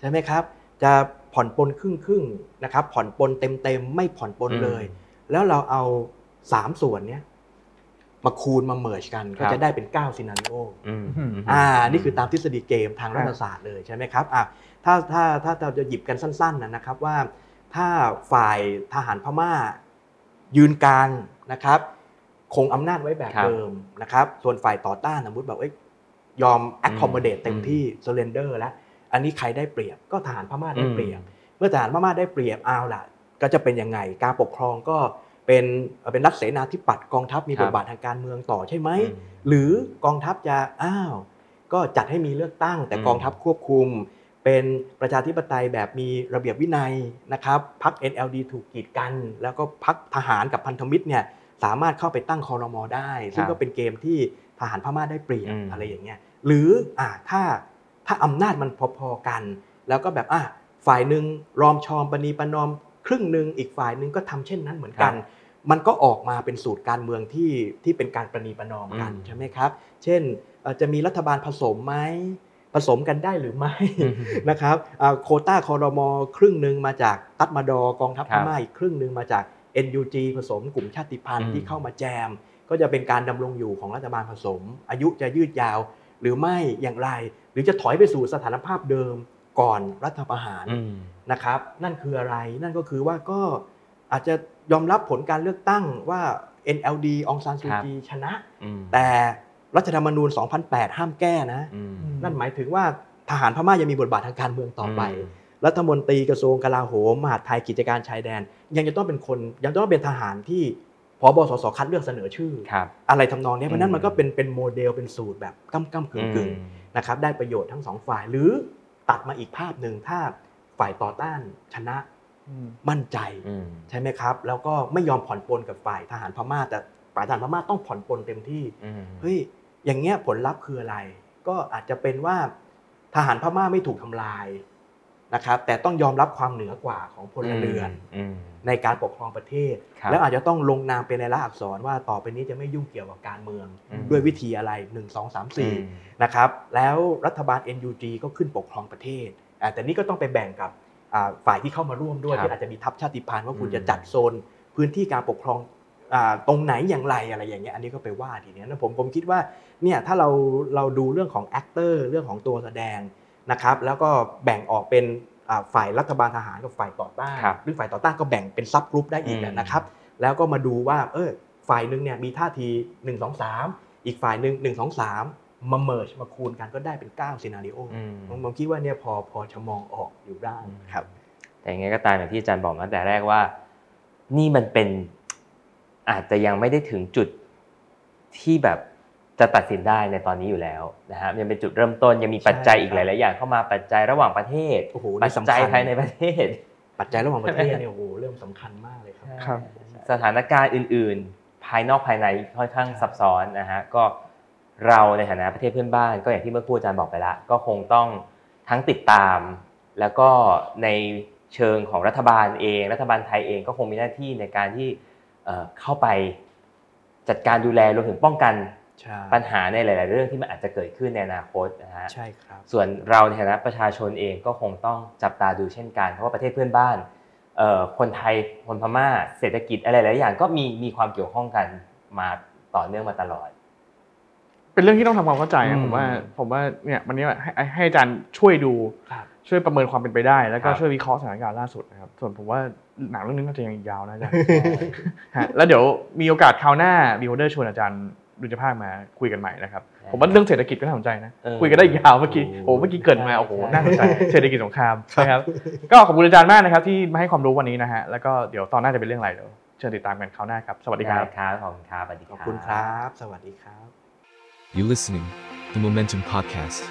ใช่ไหมครับ จะผ่อนปลนครึ่งครึ่งๆนะครับ ผ่อนปลนเต็มเต็มๆไม่ผ่อนปลนเลย แล้วเราเอา 3ส่วนเนี้ยมาคูณมา merge กันก็ครับจะได้เป็น9 scenarioอืมอ่า นี่คือตามทฤษฎีเกมทางรัฐศาสตร์เลยใช่ไหมครับอะถ้าถ้าถ้าเราจะหยิบกันสั้นๆนะนะครับว่า ถ้าฝ่ายทหารพม่า ยืนกลางนะครับ คงอำนาจไว้แบบครับเดิมนะครับ ส่วนฝ่ายต่อต้านสมมติแบบเอ้ยยอม accommodate อืมเต็มที่ surrender แล้ว อันนี้ใครได้เปรียบก็ทหารพม่าได้อืมเปรียบ เมื่อทหารพม่าได้เปรียบเอาล่ะ ก็จะเป็นยังไงการปกครองก็ เป็นเอ่อเป็นรัฐเสนาธิปัตย์กองทัพมีครับบทบาททางการเมืองต่อใช่ไหมอืมหรือกองทัพจะอ้าวก็จัดให้มีเลือกตั้ง แต่อืมกองทัพควบคุม เป็นประชาธิปไตยแบบมีระเบียบวินัยนะครับพัก NLD ถูกกีดกัน แล้วก็พักทหารกับพันธมิตรเนี่ยสามารถเข้าไปตั้งคอรมอได้ ซึ่งก็เป็นเกมที่ทหารพม่าได้เปรียบอืมอะไรอย่างเงี้ยหรืออ่าถ้าถ้าอำนาจมันพอๆกัน แล้วก็แบบอะฝ่ายหนึ่งรอมชอมปณีประนอม ครึ่งหนึ่งอีกฝ่ายหนึ่งก็ทำเช่นนั้นเหมือนกัน มันก็ออกมาเป็นสูตรการเมืองที่ที่เป็นการประนีประนอมกันอืมใช่ไหมครับ เช่นเอ่อจะมีรัฐบาลผสมไหมผสมกันได้หรือไม่อืมนะครับอ่าโควต้าคอรมอครึ่งหนึ่งมาจากตัดมาดอกองทัพคพรับม่าอีกครึ่งหนึ่งมาจาก NUG ผสมกลุ่มชาติพันอืธุ์มที่เข้ามาแจม ก็จะเป็นการดำรงอยู่ของรัฐบาลผสม อายุจะยืดยาว หรือไม่อย่างไร หรือจะถอยไปสู่สถานภาพเดิมก่อนรัฐประหารอืมนะครับ นั่นคืออะไรนั่นก็คือว่าก็อาจจะ ยอมรับผลการเลือกตั้งว่า NLD องซานซูครับจีชนะอืมแต่รัฐธรรมนูญ 2008 ห้ามแก้นะอืมนั่นหมายถึงว่าทหารพม่ายังมีบทบาททางการเมืองต่อไปอืมรัฐมนตรีกระทรวงกลาโหมมหาดไทยกิจการชายแดน ยังจะต้องเป็นคนยังต้องเป็นทหารที่พบสสคัดเลือกเสนอชื่อครับอะไรทำนองเนี้ยเพราะฉะนั้นอืมมันก็เป็นเป็นโมเดลเป็นสูตรแบบก้ำก้ำกึ่งกึ่งอืมนะครับได้ประโยชน์ทั้งสองฝ่ายหรือตัดมาอีกภาพหนึ่งถ้าฝ่ายต่อต้านชนะ มั่นใจอืมใช่ไหมครับ แล้วก็ไม่ยอมผ่อนปลนกับฝ่ายทหารพม่า แต่ฝ่ายทหารพม่าต้องผ่อนปลนเต็มที่อืมเฮ้ยอย่างเงี้ยผลลัพธ์คืออะไร ก็อาจจะเป็นว่าทหารพม่าไม่ถูกทำลายนะครับ แต่ต้องยอมรับความเหนือกว่าของพลเรือนอืมในการปกครองประเทศครับแล้วอาจจะต้องลงนามเป็นในละอักษรว่าต่อไปนี้จะไม่ยุ่งเกี่ยวกับการเมืองอืมด้วยวิธีอะไร 1 2 3อืม4นะครับแล้วรัฐบาล NUG ก็ขึ้นปกครองประเทศอ่าแต่นี่ก็ต้องไปแบ่งกับอ่า ฝ่ายที่เข้ามาร่วมด้วยครับที่อาจจะมีทัพชาติพันธุ์ว่าคุณอืมจะจัดโซนพื้นที่การปกครองอ่าตรงไหนอย่างไรอะไรอย่างเงี้ยอันนี้ก็ไปว่าทีเนี้ยนะผมผมคิดว่าเนี่ยถ้าเราเราดูเรื่องของแอคเตอร์เรื่องของตัวแสดงนะครับแล้วก็แบ่งออกเป็นอ่าฝ่ายรัฐบาลทหารกับฝ่ายต่อต้านครับหรือฝ่ายต่อต้านก็แบ่งเป็น subgroup ได้อีกอืมนะครับ แล้วก็มาดูว่าเออฝ่ายหนึ่งเนี่ยมีท่าที 1 2 3 อีกฝ่ายหนึ่ง1 2 3 มา merge มาคูณกันก็ได้เป็น9 scenario อืมผมผมคิดว่าเนี่ยพอพอจะมองออกอยู่ได้ครับ แต่ยังไงก็ตามอย่างที่อาจารย์บอกมาตั้งแต่แรกว่า นี่มันเป็นอาจจะยังไม่ได้ถึงจุดที่แบบจะตัดสินได้ในตอนนี้อยู่แล้วนะฮะยังเป็นจุดเริ่มต้นยังมีปัจจัยใช่อีกหลาย ๆ อย่างเข้ามาปัจจัยระหว่างประเทศโอ้โหปันี่จสำจัยคัญภายในประเทศ ปัจจัยระหว่างประเทศเนี่ยโอ้โหเริ่มสำคัญมากเลยครับครับ สถานการณ์อื่น ๆ ภายนอกภายในค่อนข้างซับซ้อนนะฮะก็ เราในฐานะประเทศเพื่อนบ้าน ก็อย่างที่เมื่อครู่อาจารย์บอกไปแล้วก็คงต้องทั้งติดตาม แล้วก็ในเชิงของรัฐบาลเอง รัฐบาลไทยเองก็คงมีหน้าที่ในการที่เอ่อเข้าไปจัดการดูแลรวมถึงป้องกันใช่ปัญหาในหลาย ๆ เรื่องที่มันอาจจะเกิดขึ้นในอนาคตนะฮะใช่ครับส่วนเราในฐานะประชาชนเองก็คงต้องจับตาดูเช่นกัน เพราะว่าประเทศเพื่อนบ้านเอ่อคนไทยคนพม่าเศรษฐกิจอะไรหลายอย่างก็มีมีความเกี่ยวข้องกันมาต่อเนื่องมาตลอด เป็นเรื่องที่ต้องทำความเข้าใจอืนะมผมว่า ผมว่าเนี่ยวันนี้ให้ให้อาจารย์ช่วยดูครับช่วยประเมินความเป็นไปได้ แล้วก็ครับช่วยวิเคราะห์สถานการณ์ล่าสุดนะครับ ส่วนผมว่าหนังเรื่องนี้น่าจะยังอีกยาวนะอาจารย์ฮะแล้วเดี๋ยวมีโอกาสคราวหน้า b-holder ชวนอาจารย์ดุลยภาคมาคุยกันใหม่นะครับผมว่าเรื่องเศรษฐกิจก็น่าสนใจนะเออคุยกันได้อีกยาวเมื่อกี้โอ้โอ้เมื่อกี้เกริ่นมาโอ้โหใช่น่าสนใจเศรษฐกิจสงครามนะครับก็ขอบคุณอาจารย์มากนะครับ ที่มาให้ความรู้วันนี้นะฮะแล้วก็เดี๋ยวตอนหน้าจะเป็นเรื่องอะไรเดี๋ยวเชิญติดตามกันคราวหน้าครับสวัสดีครับได้ครับขอบคุณครับสวัสดีขอบคุณครับ สวัสดีครับ You listening, The Momentum Podcast.